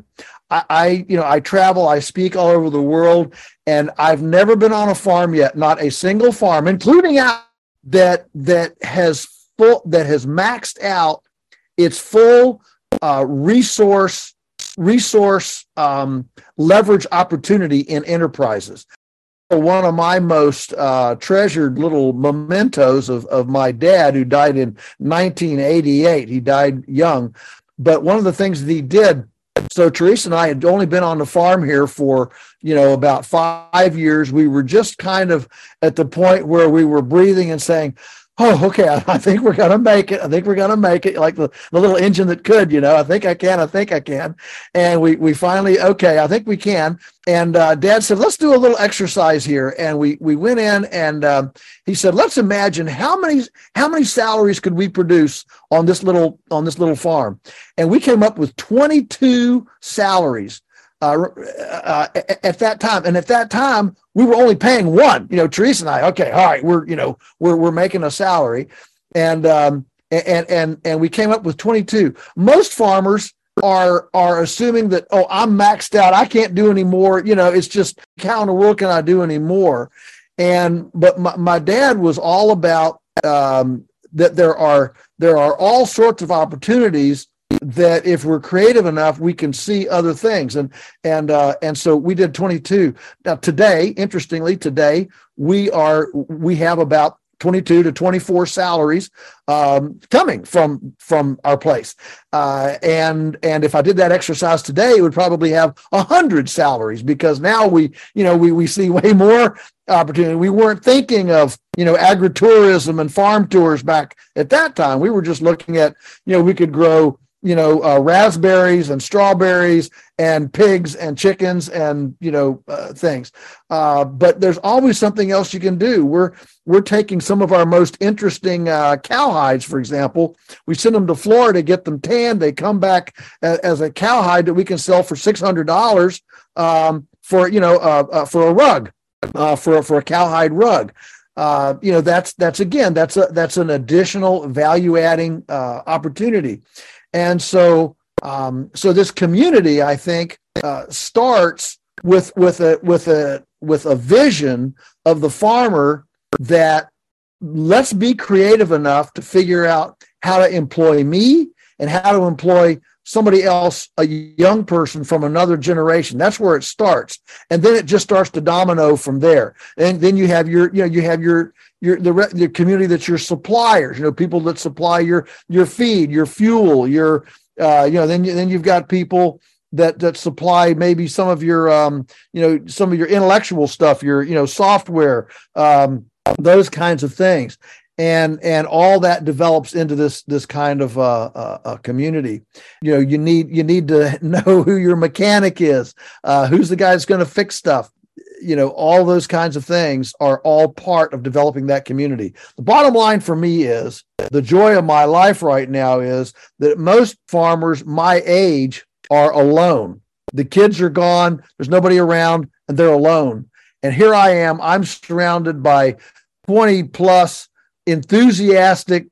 I, you know, I travel, I speak all over the world, and I've never been on a farm yet, not a single farm, including out that that has full that has maxed out its full uh, resource resource um, leverage opportunity in enterprises one of my most uh, treasured little mementos of, of my dad, who died in 1988. He died young. But one of the things that he did, so Teresa and I had only been on the farm here for, you know, about five years. We were just kind of at the point where we were breathing and saying, oh, okay, I think we're to make it. I think we're to make it like the, the little engine that could, you know, I think I can, I think I can. And we, we finally, okay, I think we can. And uh, dad said, let's do a little exercise here. And we, we went in and uh, he said, let's imagine how many, how many salaries could we produce on this little, on this little farm? And we came up with 22 salaries uh, uh, at that time. And at that time, we were only paying one. You know, Teresa and I. Okay, all right, we're you know we're we're making a salary, and um, and and and we came up with twenty two. Most farmers are are assuming that oh I'm maxed out. I can't do any more. You know, it's just how in the world can I do any more? And but my, my dad was all about um, that there are there are all sorts of opportunities that if we're creative enough, we can see other things. And and uh, and so we did 22. Now today, interestingly, today we are we have about 22 to 24 salaries um, coming from from our place uh, and and if i did that exercise today it would probably have a 100 salaries because now we you know we, we see way more opportunity we weren't thinking of you know agritourism and farm tours back at that time we were just looking at you know we could grow you know uh, raspberries and strawberries and pigs and chickens and you know uh, things. Uh, but there's always something else you can do. We're we're taking some of our most interesting uh, cowhides for example. We send them to florida get them tanned. They come back as, as a cowhide that we can sell for $600 um, for you know uh, uh, for a rug for for a cowhide rug. Uh, you know that's that's again that's a that's an additional value adding uh, opportunity and so, um, so this community, I think, uh, starts with with a with a with a vision of the farmer that let's be creative enough to figure out how to employ me and how to employ somebody else, a young person from another generation. That's where it starts, and then it just starts to domino from there. And then you have your, you know, you have your your the, the community that's your suppliers. You know, people that supply your your feed, your fuel, your uh, you know. Then then you've got people that that supply maybe some of your um, you know some of your intellectual stuff, your you know software. Um, those kinds of things and and all that develops into this this kind of uh, uh, community. You know you need you need to know who your mechanic is uh, who's the guy that's going to fix stuff. You know all those kinds of things are all part of developing that community. The bottom line for me is the joy of my life right now is that most farmers my age are alone. The kids are gone. There's nobody around and they're alone. And here i am. I'm surrounded by 20 plus enthusiastic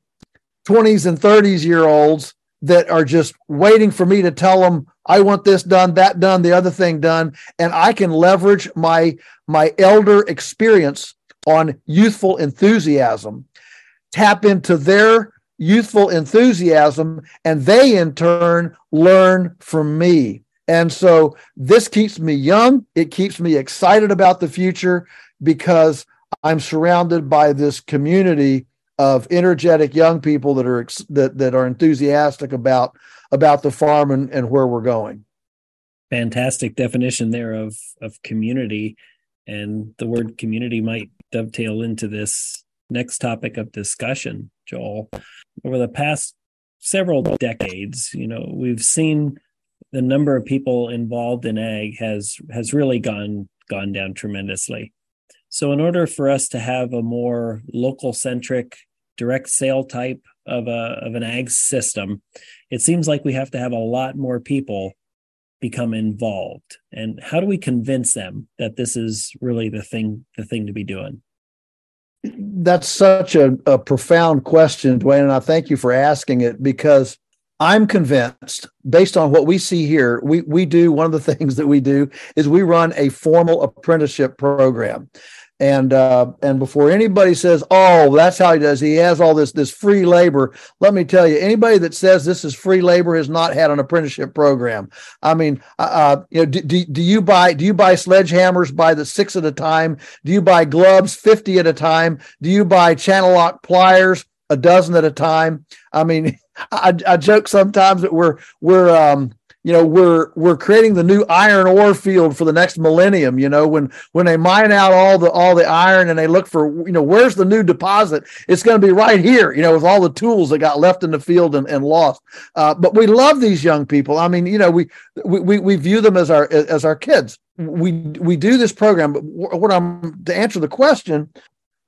20s and 30s year olds that are just waiting for me to tell them I want this done, that done, the other thing done, and I can leverage my my elder experience on youthful enthusiasm, tap into their youthful enthusiasm, and they in turn learn from me. And so this keeps me young. It keeps me excited about the future because I'm surrounded by this community of energetic young people that are that that are enthusiastic about about the farm and, and where we're going. Fantastic definition there of of community, and the word community might dovetail into this next topic of discussion, Joel. Over the past several decades, you know, we've seen the number of people involved in ag has has really gone gone down tremendously. So, in order for us to have a more local centric, direct sale type of a of an ag system, it seems like we have to have a lot more people become involved. And how do we convince them that this is really the thing the thing to be doing? That's such a, a profound question, Dwane, and I thank you for asking it because I'm convinced, based on what we see here, we we do one of the things that we do is we run a formal apprenticeship program and uh, and before anybody says, "Oh, that's how he does," he has all this this free labor. Let me tell you, anybody that says this is free labor has not had an apprenticeship program. I mean, uh, uh you know, do, do, do you buy do you buy sledgehammers by the six at a time? Do you buy gloves fifty at a time? Do you buy channel lock pliers a dozen at a time? I mean, I, I joke sometimes that we're we're um, you know we're we're creating the new iron ore field for the next millennium you know when when they mine out all the all the iron and they look for you know where's the new deposit? It's going to be right here you know with all the tools that got left in the field and, and lost. Uh, but we love these young people. I mean you know we we we view them as our as our kids. We we do this program but what i'm to answer the question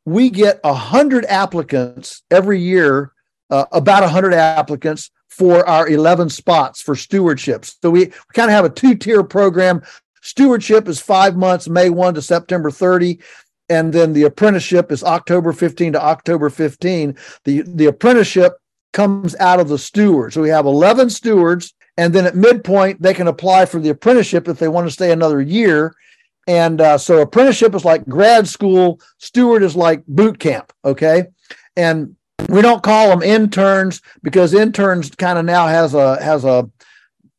we get a hundred applicants every year uh, about a hundred applicants for our 11 spots for stewardship. So we, we kind of have a two tier program. Stewardship is five months, May 1 to September 30. And then the apprenticeship is October 15 to October 15. The, the apprenticeship comes out of the steward. So we have 11 stewards. And then at midpoint, they can apply for the apprenticeship if they want to stay another year. And uh, so apprenticeship is like grad school, steward is like boot camp. Okay. And we don't call them interns because interns kind of now has a has a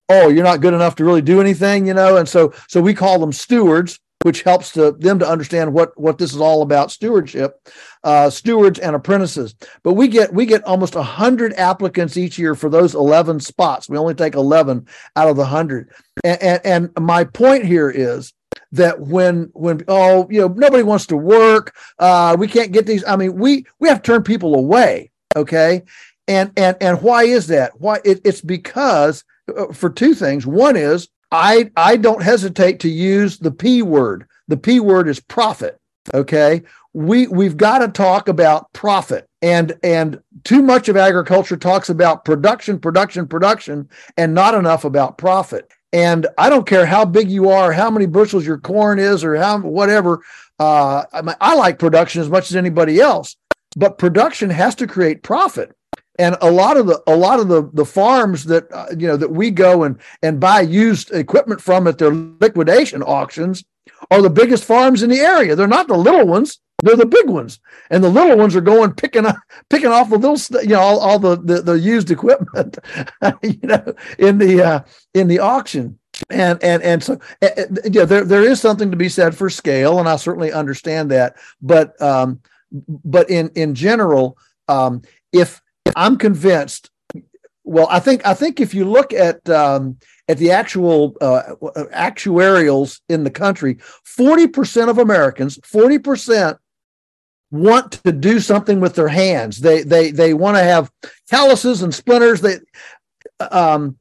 oh you're not good enough to really do anything you know? And so so we call them stewards which helps to them to understand what what this is all about stewardship uh, stewards and apprentices. But we get we get almost 100 applicants each year for those 11 spots. We only take 11 out of the 100 and, and, and my point here is that when when oh you know nobody wants to work uh we can't get these i mean we we have to turn people away okay? And and and why is that? Why it, it's because uh, for two things. One is i i don't hesitate to use the p word. The p word is profit okay? We we've got to talk about profit. And and too much of agriculture talks about production production production and not enough about profit and I don't care how big you are, how many bushels your corn is, or how whatever. Uh, I, mean, I like production as much as anybody else, but production has to create profit. And a lot of the a lot of the the farms that uh, you know that we go and and buy used equipment from at their liquidation auctions are the biggest farms in the area. They're not the little ones. They're the big ones, and the little ones are going picking up, picking off the little, you know, all, all the, the, the used equipment, you know, in the uh, in the auction. And and and so uh, yeah, there there is something to be said for scale, and I certainly understand that. But um, but in in general, um, if I'm convinced, well, I think I think if you look at um, at the actual uh, actuarials in the country, 40% of Americans, 40% want to do something with their hands. They they they want to have calluses and splinters. They um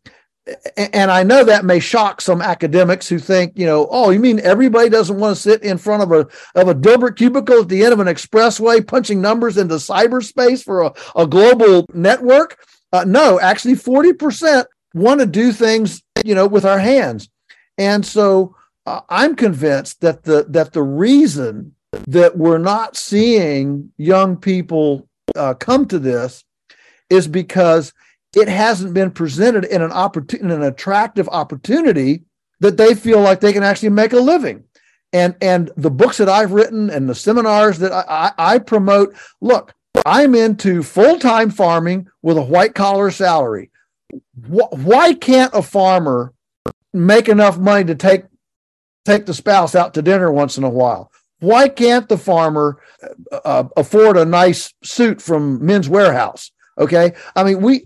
and I know that may shock some academics who think, you know, oh, you mean everybody doesn't want to sit in front of a of a Dilbert cubicle at the end of an expressway punching numbers into cyberspace for a, a global network? Uh, no, actually, 40% want to do things, you know, with our hands. And so uh, I'm convinced that the that the reason that we're not seeing young people uh, come to this is because it hasn't been presented in an opportunity, an attractive opportunity that they feel like they can actually make a living. And and the books that I've written and the seminars that I, I, I promote, look, I'm into full time farming with a white collar salary. Why can't a farmer make enough money to take take the spouse out to dinner once in a while? Why can't the farmer uh, afford a nice suit from Men's Wearhouse? Okay, I mean we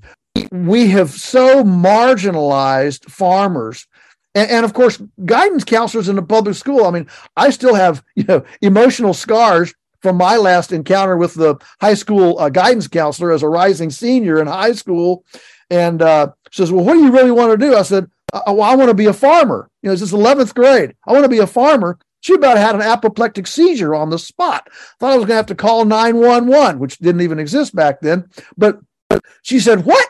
we have so marginalized farmers. And, of course guidance counselors in the public school i mean i still have you know emotional scars from my last encounter with the high school uh, guidance counselor as a rising senior in high school. And uh, says well what do you really want to do? I said uh, well, i want to be a farmer. You know this is 11th grade. I want to be a farmer she about had an apoplectic seizure on the spot. Thought i was going to have to call 911 which didn't even exist back then. But she said what?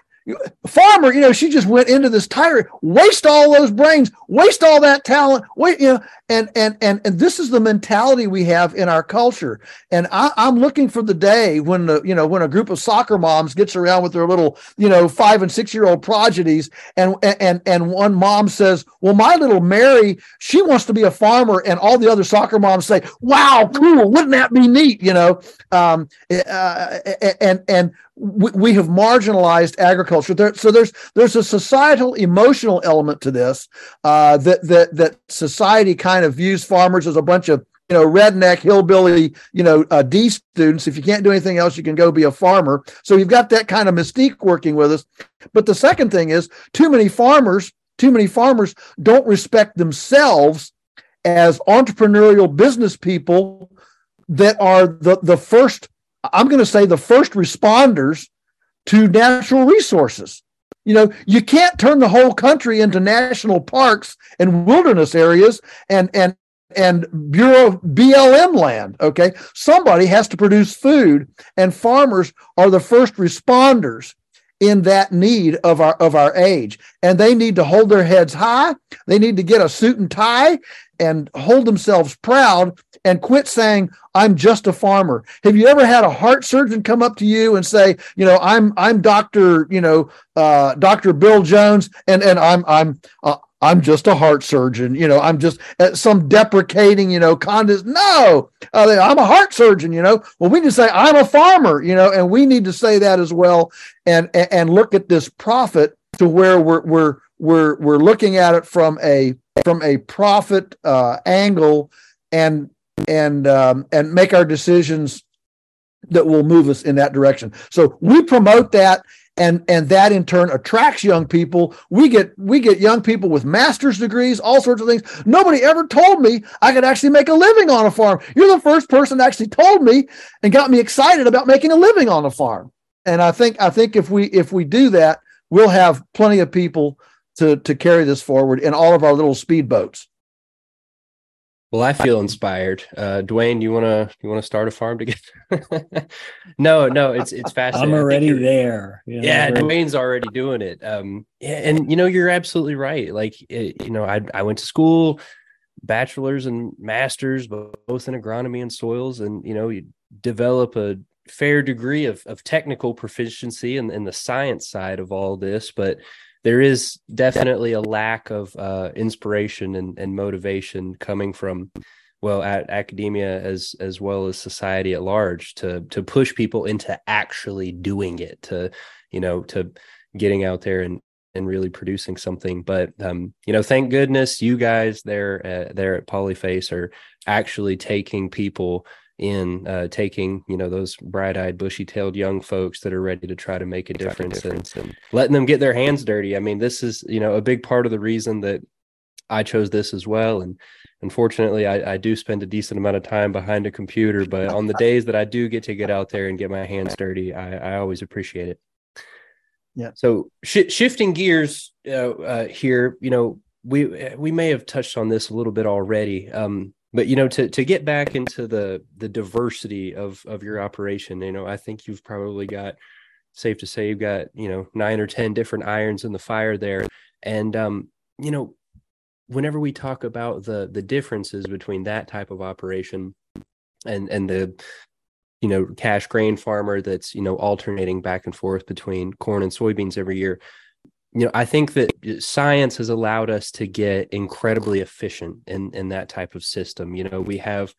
Farmer, you know, she just went into this tire, waste all those brains, waste all that talent, wait, you know, and and and and this is the mentality we have in our culture. And I, am looking for the day when the you know when a group of soccer moms gets around with their little you know five and six year old prodigies, and and and one mom says, "Well, my little Mary, she wants to be a farmer," and all the other soccer moms say, "Wow, cool! Wouldn't that be neat?" You know, um, uh, and and we, we have marginalized agriculture. There, so there's there's a societal emotional element to this uh, that that that society kind of views farmers as a bunch of you know redneck hillbilly you know uh, D students. If you can't do anything else, you can go be a farmer. So you've got that kind of mystique working with us. But the second thing is too many farmers too many farmers don't respect themselves as entrepreneurial business people that are the the first I'm going to say the first responders to natural resources. You know, you can't turn the whole country into national parks and wilderness areas and and and Bureau BLM land. Okay. Somebody has to produce food, and farmers are the first responders in that need of our of our age. And they need to hold their heads high. They need to get a suit and tie and hold themselves proud and quit saying i'm just a farmer. Have you ever had a heart surgeon come up to you and say you know i'm i'm dr you know uh, dr bill jones and and i'm i'm uh, i'm just a heart surgeon you know i'm just uh, some deprecating you know condis no! Uh, i'm a heart surgeon you know. Well we need to say i'm a farmer you know and we need to say that as well. And and, and look at this profit to where we're we're we're we're looking at it from a from a profit uh, angle. And and um, and make our decisions that will move us in that direction. So we promote that and and that in turn attracts young people. We get we get young people with master's degrees all sorts of things. Nobody ever told me i could actually make a living on a farm. You're the first person that actually told me and got me excited about making a living on a farm. And i think i think if we if we do that we'll have plenty of people to to carry this forward in all of our little speedboats well, I feel inspired. Uh, Dwane, you wanna you wanna start a farm together? no, no, it's it's fascinating. I'm already there. You know, yeah, Dwane's already doing it. Um, and you know, you're absolutely right. Like, it, you know, I I went to school, bachelor's and masters, both in agronomy and soils, and you know, you develop a fair degree of of technical proficiency and in, in the science side of all this, but there is definitely a lack of uh, inspiration and, and motivation coming from well at academia as as well as society at large to to push people into actually doing it to you know to getting out there and and really producing something. But um you know thank goodness you guys there at, there at polyface are actually taking people in uh, taking you know those bright-eyed bushy-tailed young folks that are ready to try to make a difference, and, and letting them get their hands dirty i mean this is you know a big part of the reason that I chose this as well. And unfortunately, I, I do spend a decent amount of time behind a computer. But on the days that I do get to get out there and get my hands dirty, I, I always appreciate it. Yeah. So sh- shifting gears uh, uh, here, you know, we we may have touched on this a little bit already. Um, but you know, to to get back into the the diversity of of your operation, you know, I think you've probably got safe to say you've got you know nine or ten different irons in the fire there, and um, you know, whenever we talk about the the differences between that type of operation and and the you know cash grain farmer that's you know alternating back and forth between corn and soybeans every year you know i think that uh, science has allowed us to get incredibly efficient in in that type of system. You know we have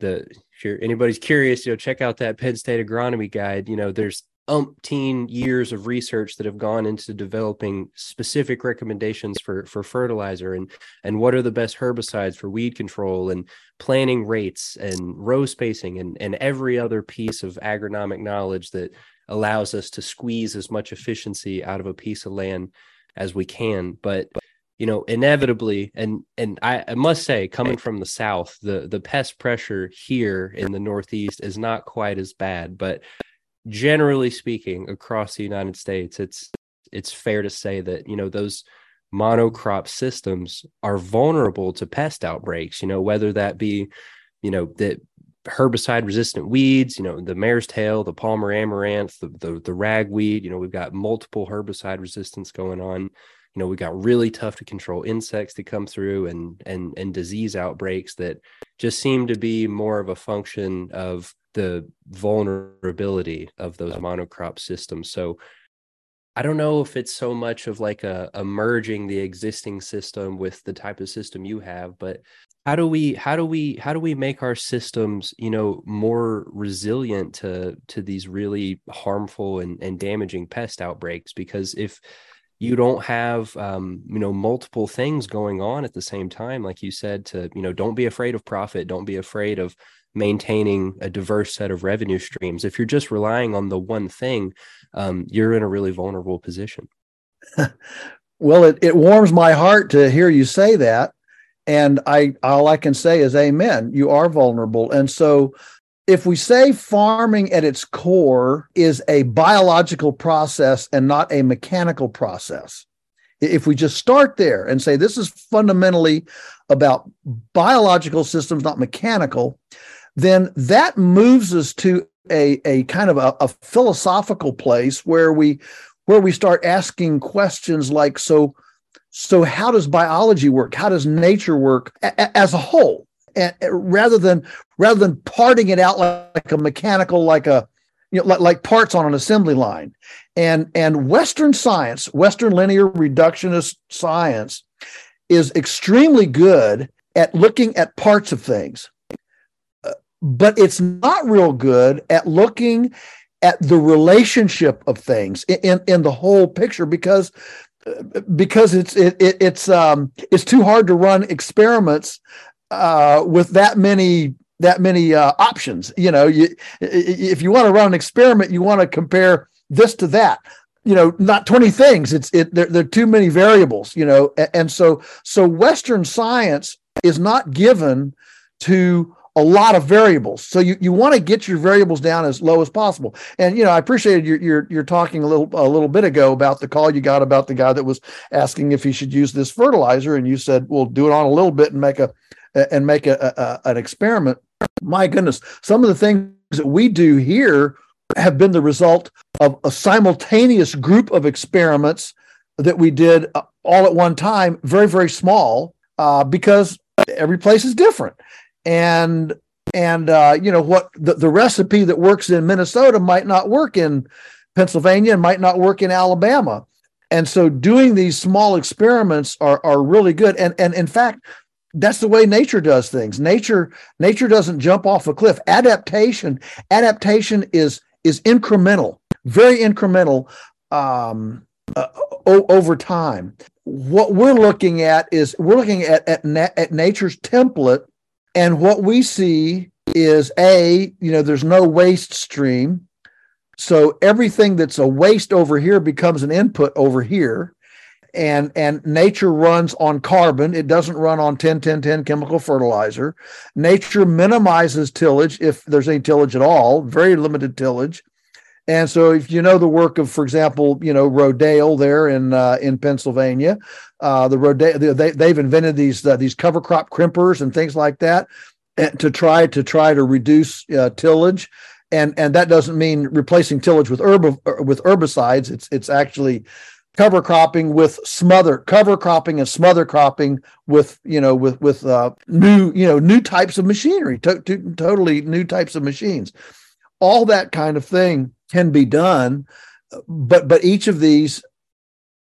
the if you're anybody's curious you know check out that penn state agronomy guide. You know there's umpteen years of research that have gone into developing specific recommendations for for fertilizer and and what are the best herbicides for weed control and planting rates and row spacing and and every other piece of agronomic knowledge that allows us to squeeze as much efficiency out of a piece of land as we can. But you know inevitably and and I, I, must say coming from the south the the pest pressure here in the northeast is not quite as bad. But generally speaking across the united states it's it's fair to say that you know those monocrop systems are vulnerable to pest outbreaks you know whether that be you know that herbicide resistant weeds, you know, the mare's tail, the Palmer amaranth, the, the, the ragweed, you know, we've got multiple herbicide resistance going on. You know, we've got really tough to control insects that come through and and and disease outbreaks that just seem to be more of a function of the vulnerability of those monocrop systems. So I don't know if it's so much of like a, a merging the existing system with the type of system you have, but how do we how do we how do we make our systems you know more resilient to to these really harmful and, and damaging pest outbreaks? Because if you don't have um, you know multiple things going on at the same time like you said to you know don't be afraid of profit don't be afraid of maintaining a diverse set of revenue streams if you're just relying on the one thing um, you're in a really vulnerable position well it, it warms my heart to hear you say that and I all I can say is amen. You are vulnerable. And so if we say farming at its core is a biological process and not a mechanical process, if we just start there and say this is fundamentally about biological systems, not mechanical, then that moves us to a, a kind of a, a philosophical place where we where we start asking questions like, so so, how does biology work? How does nature work a- as a whole? Rather than rather than parting it out like, like a mechanical, like a you know, like, like parts on an assembly line, and and Western science, Western linear reductionist science, is extremely good at looking at parts of things, but it's not real good at looking at the relationship of things in, in the whole picture because because it's it, it, it's um it's too hard to run experiments uh, with that many that many uh, options. You know, you if you want to run an experiment, you want to compare this to that. You know, not twenty things. It's it there, there are too many variables. You know, and, and so so Western science is not given to a lot of variables. So you, you want to get your variables down as low as possible. And you know, I appreciated your your you're talking a little a little bit ago about the call you got about the guy that was asking if he should use this fertilizer, and you said, "Well, do it on a little bit and make a and make a, a an experiment." My goodness, some of the things that we do here have been the result of a simultaneous group of experiments that we did uh, all at one time, very very small, uh, because every place is different and and uh, you know what the, the recipe that works in Minnesota might not work in Pennsylvania and might not work in Alabama. And so doing these small experiments are are really good. And and in fact, that's the way nature does things. Nature nature doesn't jump off a cliff. Adaptation adaptation is is incremental, very incremental um, uh, o- over time. What we're looking at is we're looking at at, na- at nature's template and what we see is a, you know, there's no waste stream. So everything that's a waste over here becomes an input over here. and and nature runs on carbon it doesn't run on 10 10 10 chemical fertilizer nature minimizes tillage if there's any tillage at all very limited tillage and so if you know the work of for example you know rodale there in uh, in pennsylvania uh, the rodale they, they've invented these uh, these cover crop crimpers and things like that to try to try to reduce uh, tillage. And and that doesn't mean replacing tillage with herb with herbicides. It's it's actually cover cropping with smother cover cropping and smother cropping with you know with with uh, new you know new types of machinery to, to, totally new types of machines. All that kind of thing can be done but but each of these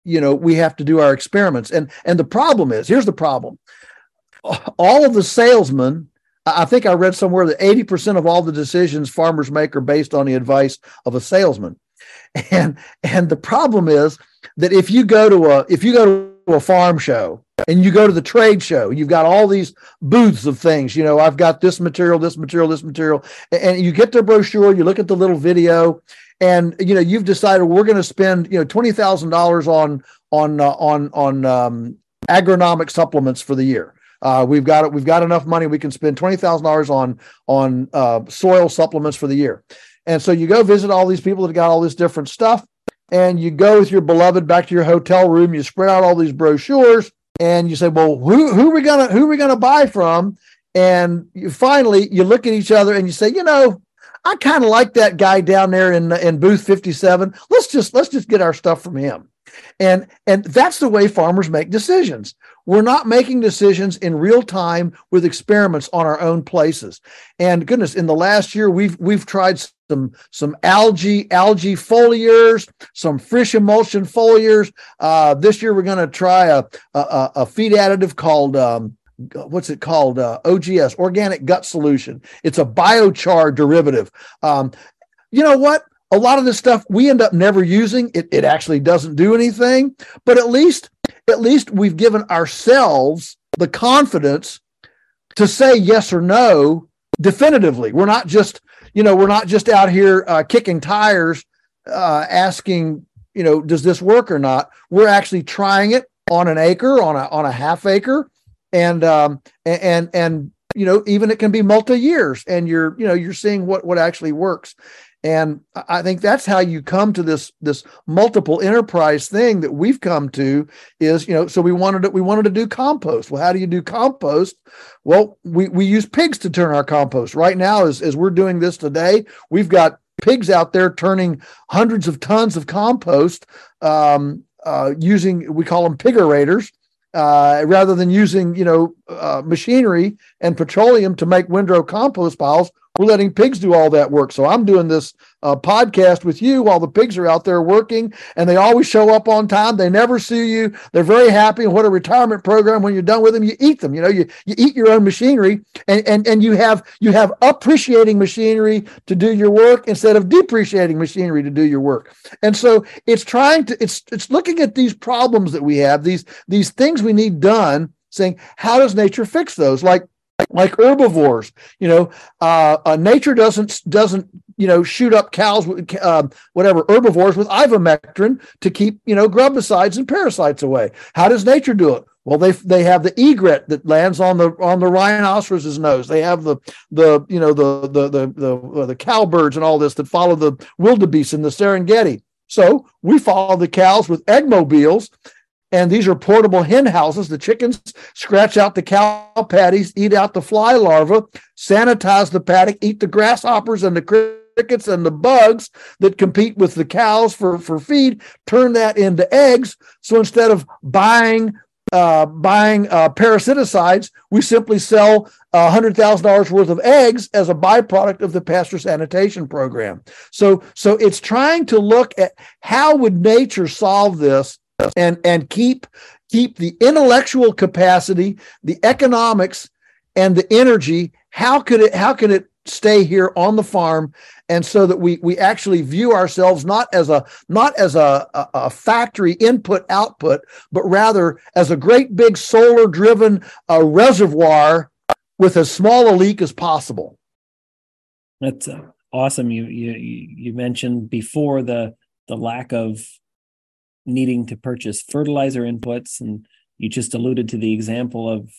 you know we have to do our experiments. And and the problem is here's the problem. All of the salesmen i think i read somewhere that 80% of all the decisions farmers make are based on the advice of a salesman. And and the problem is that if you go to a if you go to a farm show and you go to the trade show you've got all these booths of things you know i've got this material this material this material and you get the brochure you look at the little video and you know you've decided we're going to spend you know $20000 on on uh, on on um, agronomic supplements for the year uh, we've got it. We've got enough money. We can spend twenty thousand dollars on on uh, soil supplements for the year. And so you go visit all these people that got all this different stuff, and you go with your beloved back to your hotel room. You spread out all these brochures, and you say, "Well, who who are we gonna who are we gonna buy from?" And you finally you look at each other and you say, "You know, I kind of like that guy down there in in booth 57. Let's just let's just get our stuff from him." And and that's the way farmers make decisions. We're not making decisions in real time with experiments on our own places. And goodness, in the last year, we've we've tried some some algae algae foliars, some fish emulsion foliars. Uh, this year, we're going to try a, a, a feed additive called. Um, what's it called? Uh, OGS, organic gut solution. It's a biochar derivative. Um, you know what? A lot of this stuff we end up never using. It, it actually doesn't do anything, but at least at least we've given ourselves the confidence to say yes or no definitively. We're not just, you know, we're not just out here uh, kicking tires, uh, asking, you know, does this work or not? We're actually trying it on an acre, on a on a half acre, and um, and and you know, even it can be multi years, and you're you know you're seeing what what actually works and i think that's how you come to this this multiple enterprise thing that we've come to is you know so we wanted to we wanted to do compost. Well how do you do compost? Well we we use pigs to turn our compost. Right now as, as we're doing this today we've got pigs out there turning hundreds of tons of compost um, uh, using we call them pigaerators uh, rather than using you know uh, machinery and petroleum to make windrow compost piles we're letting pigs do all that work. So I'm doing this uh, podcast with you while the pigs are out there working, and they always show up on time. They never sue you. They're very happy. What a retirement program! When you're done with them, you eat them. You know, you you eat your own machinery, and and and you have you have appreciating machinery to do your work instead of depreciating machinery to do your work. And so it's trying to it's it's looking at these problems that we have these these things we need done saying how does nature fix those like like herbivores you know uh, uh, nature doesn't doesn't you know shoot up cows with uh, whatever herbivores with ivermectin to keep you know grubicides and parasites away. How does nature do it? Well they they have the egret that lands on the on the rhinoceros's nose. They have the the you know the the the the, uh, the cowbirds and all this that follow the wildebeest in the serengeti. So we follow the cows with eggmobiles and these are portable hen houses. The chickens scratch out the cow patties, eat out the fly larvae, sanitize the paddock, eat the grasshoppers and the crickets and the bugs that compete with the cows for, for feed, turn that into eggs. So instead of buying uh, buying uh, parasiticides, we simply sell $100,000 worth of eggs as a byproduct of the pasture sanitation program. So, so it's trying to look at how would nature solve this and and keep keep the intellectual capacity, the economics, and the energy. How could it? How can it stay here on the farm and so that we we actually view ourselves not as a not as a, a, a factory input output but rather as a great big solar driven uh, reservoir with as small a leak as possible that's uh, awesome you you you mentioned before the the lack of needing to purchase fertilizer inputs, and you just alluded to the example of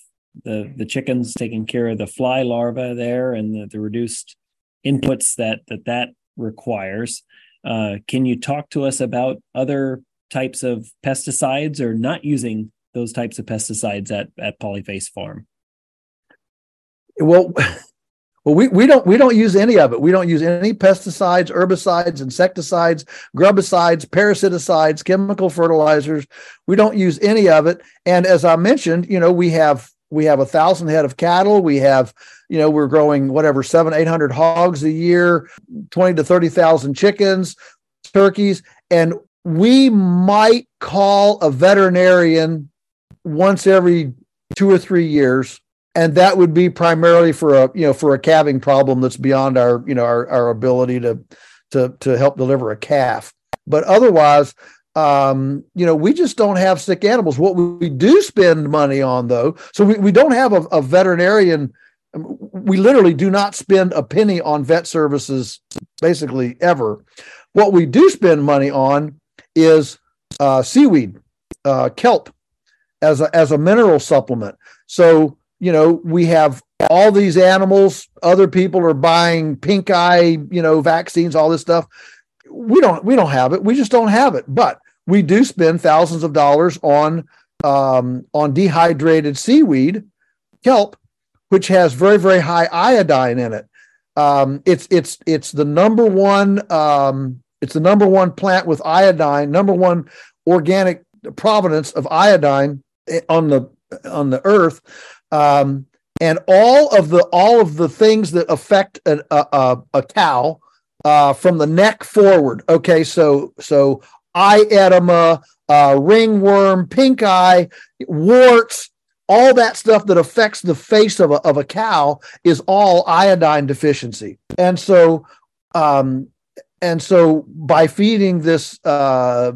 the the chickens taking care of the fly larvae there and the, the reduced inputs that that that requires. Uh, can you talk to us about other types of pesticides or not using those types of pesticides at at Polyface Farm? Well, well, we, we don't we don't use any of it. We don't use any pesticides, herbicides, insecticides, grubicides, parasiticides, chemical fertilizers. We don't use any of it. And as I mentioned, you know, we have we have a thousand head of cattle. We have, you know, we're growing whatever seven, eight hundred hogs a year, twenty to thirty thousand chickens, turkeys, and we might call a veterinarian once every two or three years and that would be primarily for a you know for a calving problem that's beyond our you know our, our ability to to to help deliver a calf. But otherwise um you know we just don't have sick animals. What we do spend money on though so we, we don't have a, a veterinarian we literally do not spend a penny on vet services basically ever. What we do spend money on is uh, seaweed uh, kelp as a as a mineral supplement. So you know, we have all these animals, other people are buying pink eye, you know, vaccines, all this stuff. We don't we don't have it. We just don't have it. But we do spend thousands of dollars on um, on dehydrated seaweed, kelp, which has very very high iodine in it. Um, it's it's it's the number one um, it's the number one plant with iodine, number one organic provenance of iodine eh, on the on the earth um, and all of the all of the things that affect a, a, a cow uh, from the neck forward. Okay, so so eye edema, uh, ringworm, pink eye, warts, all that stuff that affects the face of a, of a cow is all iodine deficiency. And so, um, and so by feeding this uh,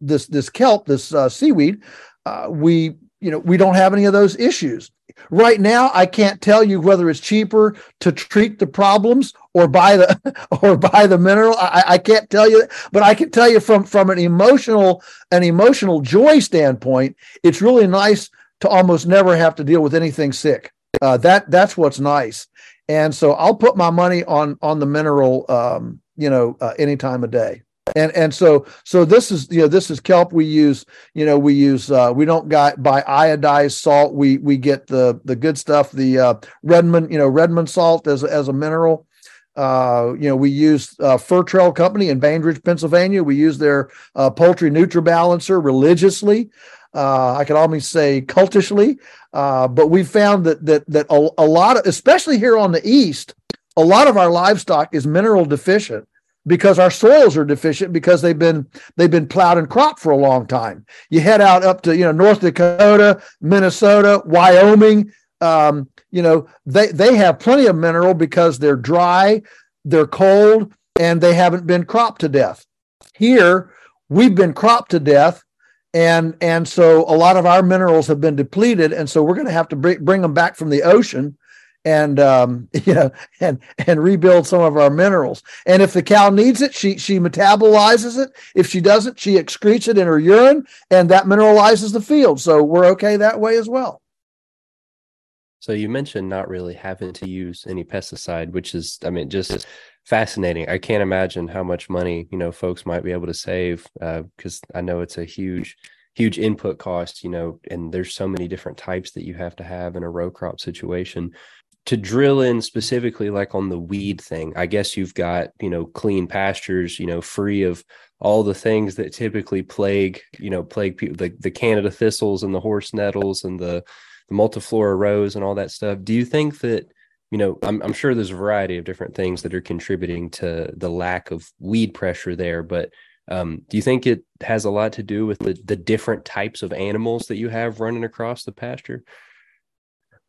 this this kelp, this uh, seaweed, uh, we you know we don't have any of those issues. Right now, I can't tell you whether it's cheaper to treat the problems or buy the or buy the mineral. I, I can't tell you, but I can tell you from from an emotional an emotional joy standpoint, it's really nice to almost never have to deal with anything sick. Uh, that that's what's nice, and so I'll put my money on on the mineral, um, you know, uh, any time of day and and so so this is you know this is kelp we use you know we use uh, we don't got buy iodized salt. We we get the the good stuff the uh, redmond you know redmond salt as as a mineral. Uh, you know we use uh, Fertrell company in bainbridge pennsylvania. We use their uh, poultry nutribalancer religiously uh, i can almost say cultishly. Uh, but we found that that that a, a lot of especially here on the east a lot of our livestock is mineral deficient because our soils are deficient because they've been they've been plowed and cropped for a long time. You head out up to you know North Dakota, Minnesota, Wyoming. Um, you know they they have plenty of mineral because they're dry, they're cold, and they haven't been cropped to death. Here we've been cropped to death, and and so a lot of our minerals have been depleted, and so we're going to have to bring, bring them back from the ocean and um, you know and and rebuild some of our minerals. And if the cow needs it, she she metabolizes it. If she doesn't, she excretes it in her urine, and that mineralizes the field. So we're okay that way as well. So you mentioned not really having to use any pesticide, which is, I mean, just fascinating. I can't imagine how much money you know folks might be able to save because uh, I know it's a huge huge input cost you know and there's so many different types that you have to have in a row crop situation to drill in specifically like on the weed thing i guess you've got you know clean pastures you know free of all the things that typically plague you know plague people the, the canada thistles and the horse nettles and the the multiflora rose and all that stuff. Do you think that you know I'm, I'm sure there's a variety of different things that are contributing to the lack of weed pressure there but um, do you think it has a lot to do with the, the different types of animals that you have running across the pasture?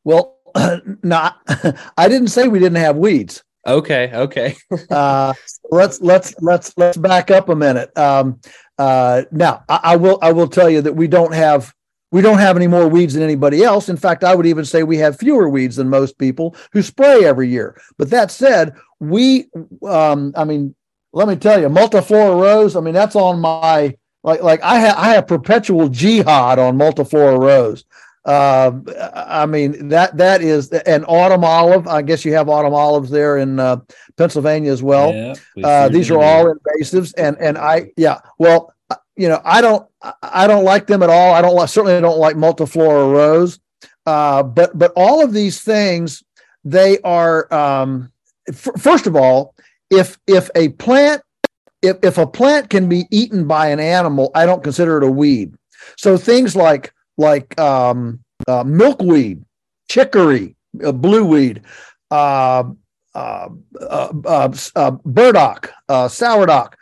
Well no, I didn't say we didn't have weeds. Okay, okay. uh, let's let's let's let's back up a minute. Um, uh, now, I, I, will I will tell you that we don't have we don't have any more weeds than anybody else. In fact, I would even say we have fewer weeds than most people who spray every year. But that said, we um, I mean, let me tell you, multiflora rose. I mean, that's on my like like I have I have perpetual jihad on multiflora rose. Uh, I mean that that is an autumn olive. I guess you have autumn olives there in uh, Pennsylvania as well. Yeah, uh, these are all invasives, and and I yeah. Well, you know I don't I don't like them at all. I don't like certainly don't like multiflora rose. Uh, but but all of these things they are um, f- first of all, if if a plant if, if a plant can be eaten by an animal, I don't consider it a weed. So things like like um, uh, milkweed, chicory, uh, blueweed, uh, uh, uh, uh burdock, sourdock,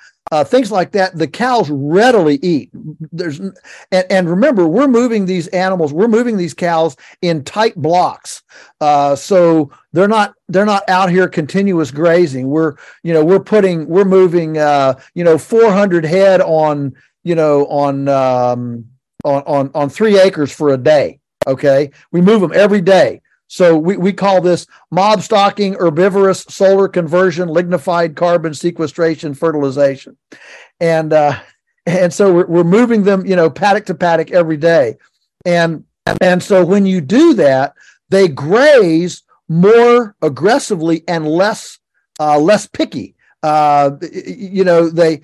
things like that the cows readily eat. There's and, and, remember we're moving these animals we're moving these cows in tight blocks. So they're not they're not out here continuous grazing. We're you know we're putting we're moving you know 400 head on you know on um, on on on three acres for a day okay we move them every day so we, we call this mob stocking, herbivorous solar conversion, lignified carbon sequestration, fertilization. And uh, and so we're, we're moving them, you know, paddock to paddock every day. And and so when you do that, they graze more aggressively and less uh, less picky. Uh, you know, they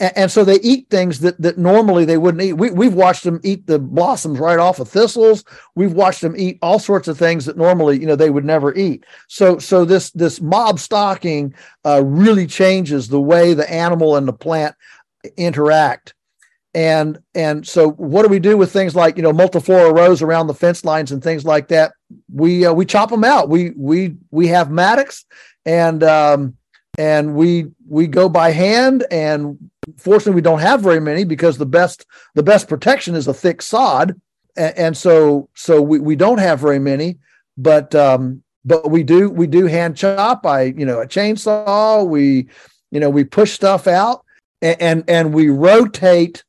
and so they eat things that that normally they wouldn't eat. We, we've watched them eat the blossoms right off of thistles. We've watched them eat all sorts of things that normally you know they would never eat. So so this this mob stocking uh, really changes the way the animal and the plant interact. And and so what do we do with things like you know multiflora rose around the fence lines and things like that? We uh, we chop them out. We we we have mattocks and um, and we we go by hand and fortunately we don't have very many because the best the best protection is a thick sod. And, and so so we, we don't have very many but um but we do we do hand chop. By you know a chainsaw we you know we push stuff out and and, and we rotate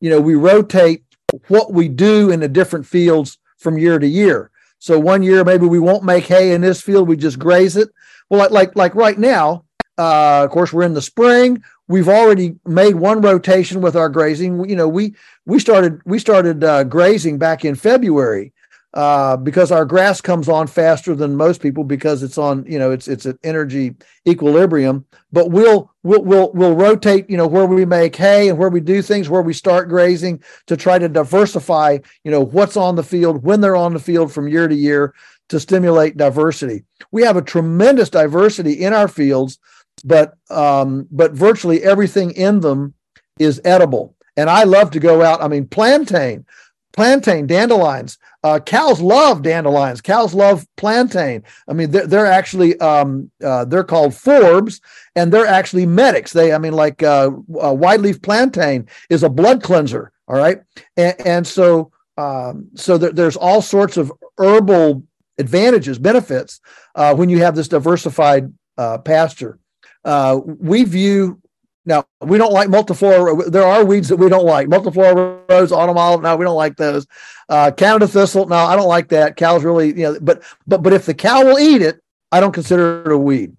you know we rotate what we do in the different fields from year to year. So one year maybe we won't make hay in this field we just graze it. Well like like, like right now uh, of course, we're in the spring. We've already made one rotation with our grazing. You know, we we started we started uh, grazing back in February uh, because our grass comes on faster than most people because it's on you know it's it's an energy equilibrium. But we'll we'll we'll we'll rotate you know where we make hay and where we do things where we start grazing to try to diversify you know what's on the field when they're on the field from year to year to stimulate diversity. We have a tremendous diversity in our fields but um, but virtually everything in them is edible. And I love to go out. I mean, plantain, plantain, dandelions. Uh, cows love dandelions. Cows love plantain. I mean, they're, they're actually um, uh, they're called forbs, and they're actually medics. They, I mean, like uh, uh wide leaf plantain is a blood cleanser. All right, and, and so um, so there, there's all sorts of herbal advantages, benefits uh, when you have this diversified uh, pasture. Uh, we view now we don't like multiflora. There are weeds that we don't like. Multiflora rose, autumn olive. No, we don't like those. Uh, Canada thistle. No, I don't like that. Cows really, you know. But but but if the cow will eat it, I don't consider it a weed.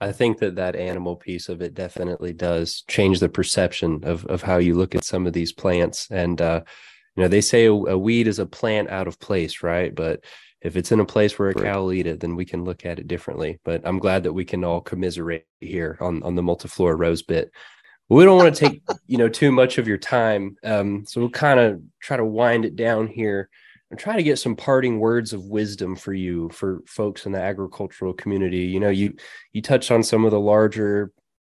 I think that that animal piece of it definitely does change the perception of of how you look at some of these plants. And uh, you know, they say a, a weed is a plant out of place, right? But if it's in a place where a cow will eat it, then we can look at it differently. But I'm glad that we can all commiserate here on on the multiflora rose bit. We don't want to take you know too much of your time, um, so we'll kind of try to wind it down here and try to get some parting words of wisdom for you for folks in the agricultural community. You know, you you touched on some of the larger,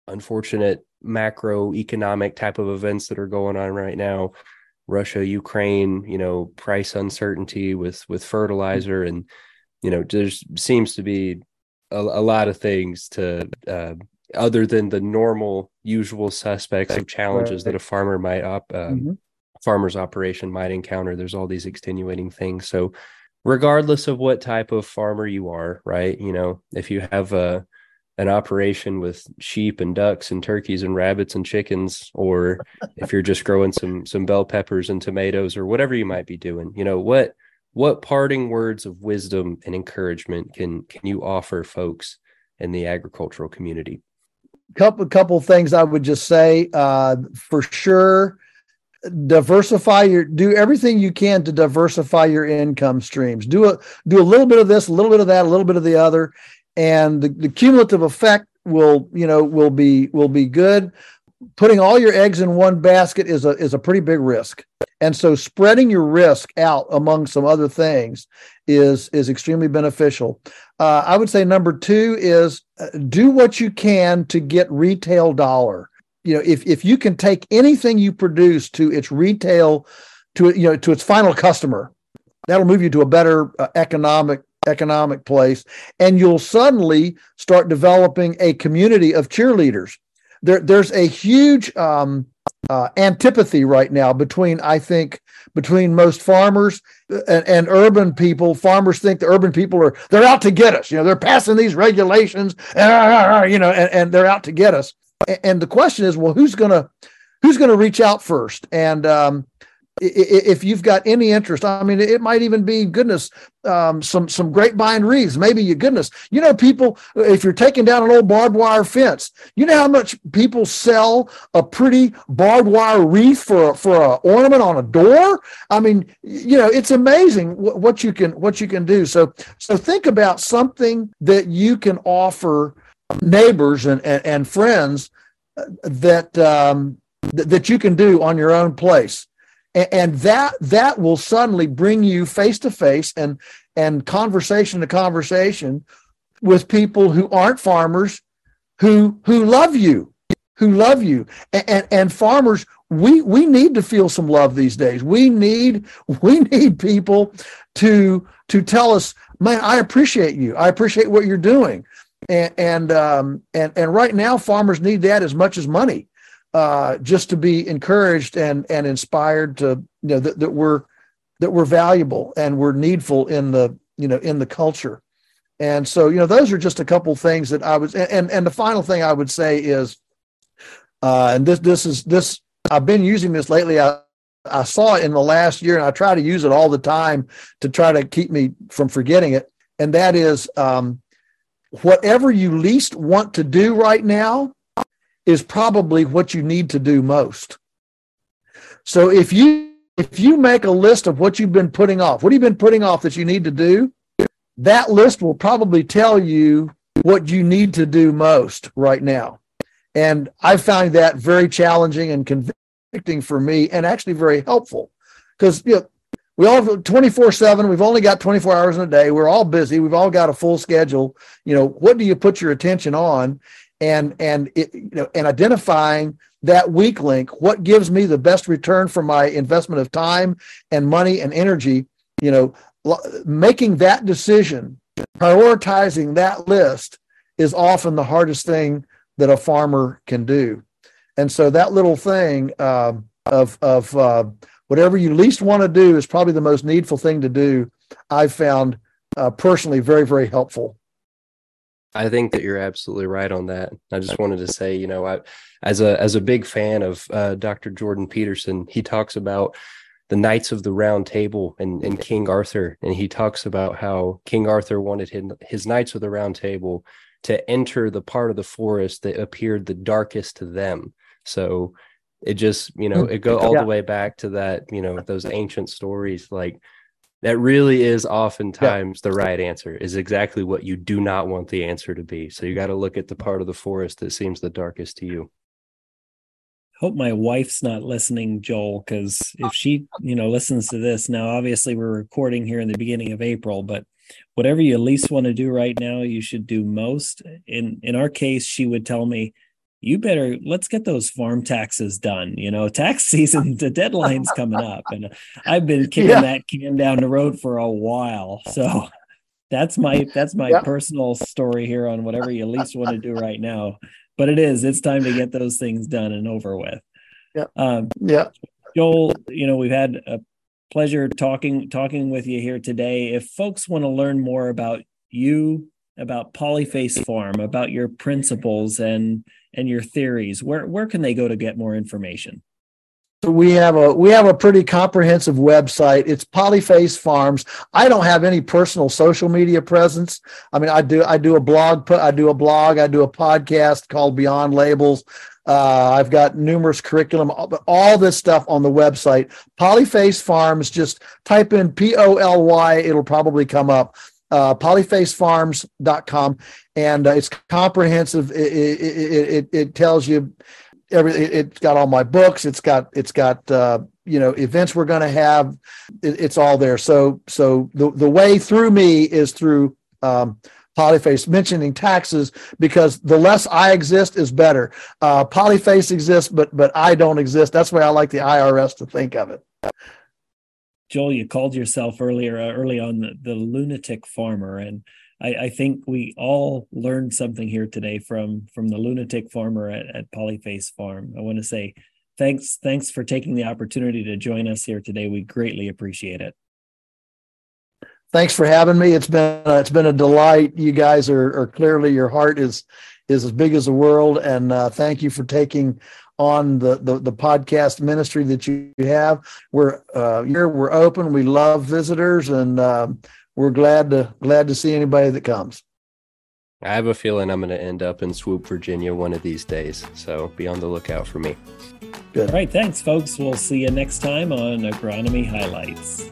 unfortunate macroeconomic type of events that are going on right now Russia, Ukraine, you know, price uncertainty with with fertilizer, and you know, there seems to be a, a, lot of things to uh, other than the normal, usual suspects of challenges that a farmer might op, uh, mm-hmm. farmer's operation might encounter. There's all these extenuating things. So, regardless of what type of farmer you are, right? You know, if you have a an operation with sheep and ducks and turkeys and rabbits and chickens or if you're just growing some some bell peppers and tomatoes or whatever you might be doing you know what what parting words of wisdom and encouragement can can you offer folks in the agricultural community? Couple a couple things i would just say uh, for sure diversify your do everything you can to diversify your income streams. Do a do a little bit of this a little bit of that a little bit of the other and the, the cumulative effect will you know will be will be good. Putting all your eggs in one basket is a is a pretty big risk. And so spreading your risk out among some other things is is extremely beneficial. Uh, i would say number two is uh, do what you can to get retail dollar. You know if if you can take anything you produce to its retail to you know to its final customer that'll move you to a better uh, economic economic place and you'll suddenly start developing a community of cheerleaders. There there's a huge um, uh, antipathy right now between i think between most farmers and, and, urban people. Farmers think the urban people are they're out to get us. You know they're passing these regulations and, you know and, and they're out to get us. And the question is, well, who's gonna who's gonna reach out first? And um, if you've got any interest, I mean, it might even be goodness, um, some some grapevine wreaths. Maybe you goodness, you know, people. If you're taking down an old barbed wire fence, you know how much people sell a pretty barbed wire wreath for a, for a ornament on a door. I mean, you know, it's amazing what, you can what you can do. So so think about something that you can offer neighbors and, and, and friends that um, th- that you can do on your own place and, that that will suddenly bring you face to face and and conversation to conversation with people who aren't farmers who who love you who love you. And, and, and farmers we we need to feel some love these days. We need we need people to to tell us man i appreciate you. I appreciate what you're doing. And and um, and and right now farmers need that as much as money uh, just to be encouraged and and inspired to you know that, that we're that we're valuable and we're needful in the you know in the culture. And so you know those are just a couple things that i was and and the final thing i would say is uh and this this is this i've been using this lately. I i saw it in the last year and i try to use it all the time to try to keep me from forgetting it. And that is um whatever you least want to do right now is probably what you need to do most. So if you if you make a list of what you've been putting off, what you've you been putting off that you need to do, that list will probably tell you what you need to do most right now. And I found that very challenging and convicting for me and actually very helpful because you know, we all 24 7 we've only got 24 hours in a day we're all busy we've all got a full schedule you know what do you put your attention on and and it, you know and identifying that weak link what gives me the best return for my investment of time and money and energy you know making that decision prioritizing that list is often the hardest thing that a farmer can do and so that little thing uh, of of uh, whatever you least want to do is probably the most needful thing to do. I've found uh, personally very, very helpful. I think that you're absolutely right on that. I just wanted to say, you know, I, as a as a big fan of uh, Dr. Jordan Peterson, he talks about the Knights of the Round Table and, and King Arthur, and he talks about how King Arthur wanted his, his Knights of the Round Table to enter the part of the forest that appeared the darkest to them. So it just you know mm, it go all yeah. the way back to that you know those ancient stories like that really is oftentimes yeah. the right answer is exactly what you do not want the answer to be. So you got to look at the part of the forest that seems the darkest to you. Hope my wife's not listening joel because if she you know listens to this now obviously we're recording here in the beginning of april but whatever you least want to do right now you should do most. In in our case she would tell me you better let's get those farm taxes done. You know, tax season, the deadline's coming up, and I've been kicking yeah. that can down the road for a while. So that's my that's my yeah. personal story here on whatever you least want to do right now. But it is it's time to get those things done and over with. Yeah. Um, yeah. Joel, you know, we've had a pleasure talking talking with you here today. If folks want to learn more about you, about Polyface Farm, about your principles and and your theories, where where can they go to get more information? So we have a we have a pretty comprehensive website it's polyface farms i don't have any personal social media presence i mean i do i do a blog i do a blog i do a podcast called beyond labels Uh, I've got numerous curriculum, all this stuff on the website. Polyface Farms, just type in P O L Y, it'll probably come up. Uh, polyfacefarms.com. And uh, it's comprehensive. It, it, it, it tells you every, it's got all my books. It's got, it's got, uh, you know, events we're going to have. It, it's all there. So, so the, the way through me is through, um, Polyface mentioning taxes because the less I exist is better. Uh, Polyface exists, but but I don't exist. That's why I like the IRS to think of it. Joel, you called yourself earlier uh, early on the, the lunatic farmer, and I, I, think we all learned something here today from from the lunatic farmer at, at Polyface Farm. I want to say thanks thanks for taking the opportunity to join us here today. We greatly appreciate it thanks for having me. It's been uh, it's been a delight. You guys are, are clearly your heart is is as big as the world, and uh, thank you for taking on the, the, the podcast ministry that you have. We're uh, here. We're open. We love visitors, and uh, we're glad to glad to see anybody that comes. I have a feeling I'm going to end up in Swoope, Virginia, one of these days. So be on the lookout for me. Good. All right. Thanks, folks. We'll see you next time on Agronomy Highlights.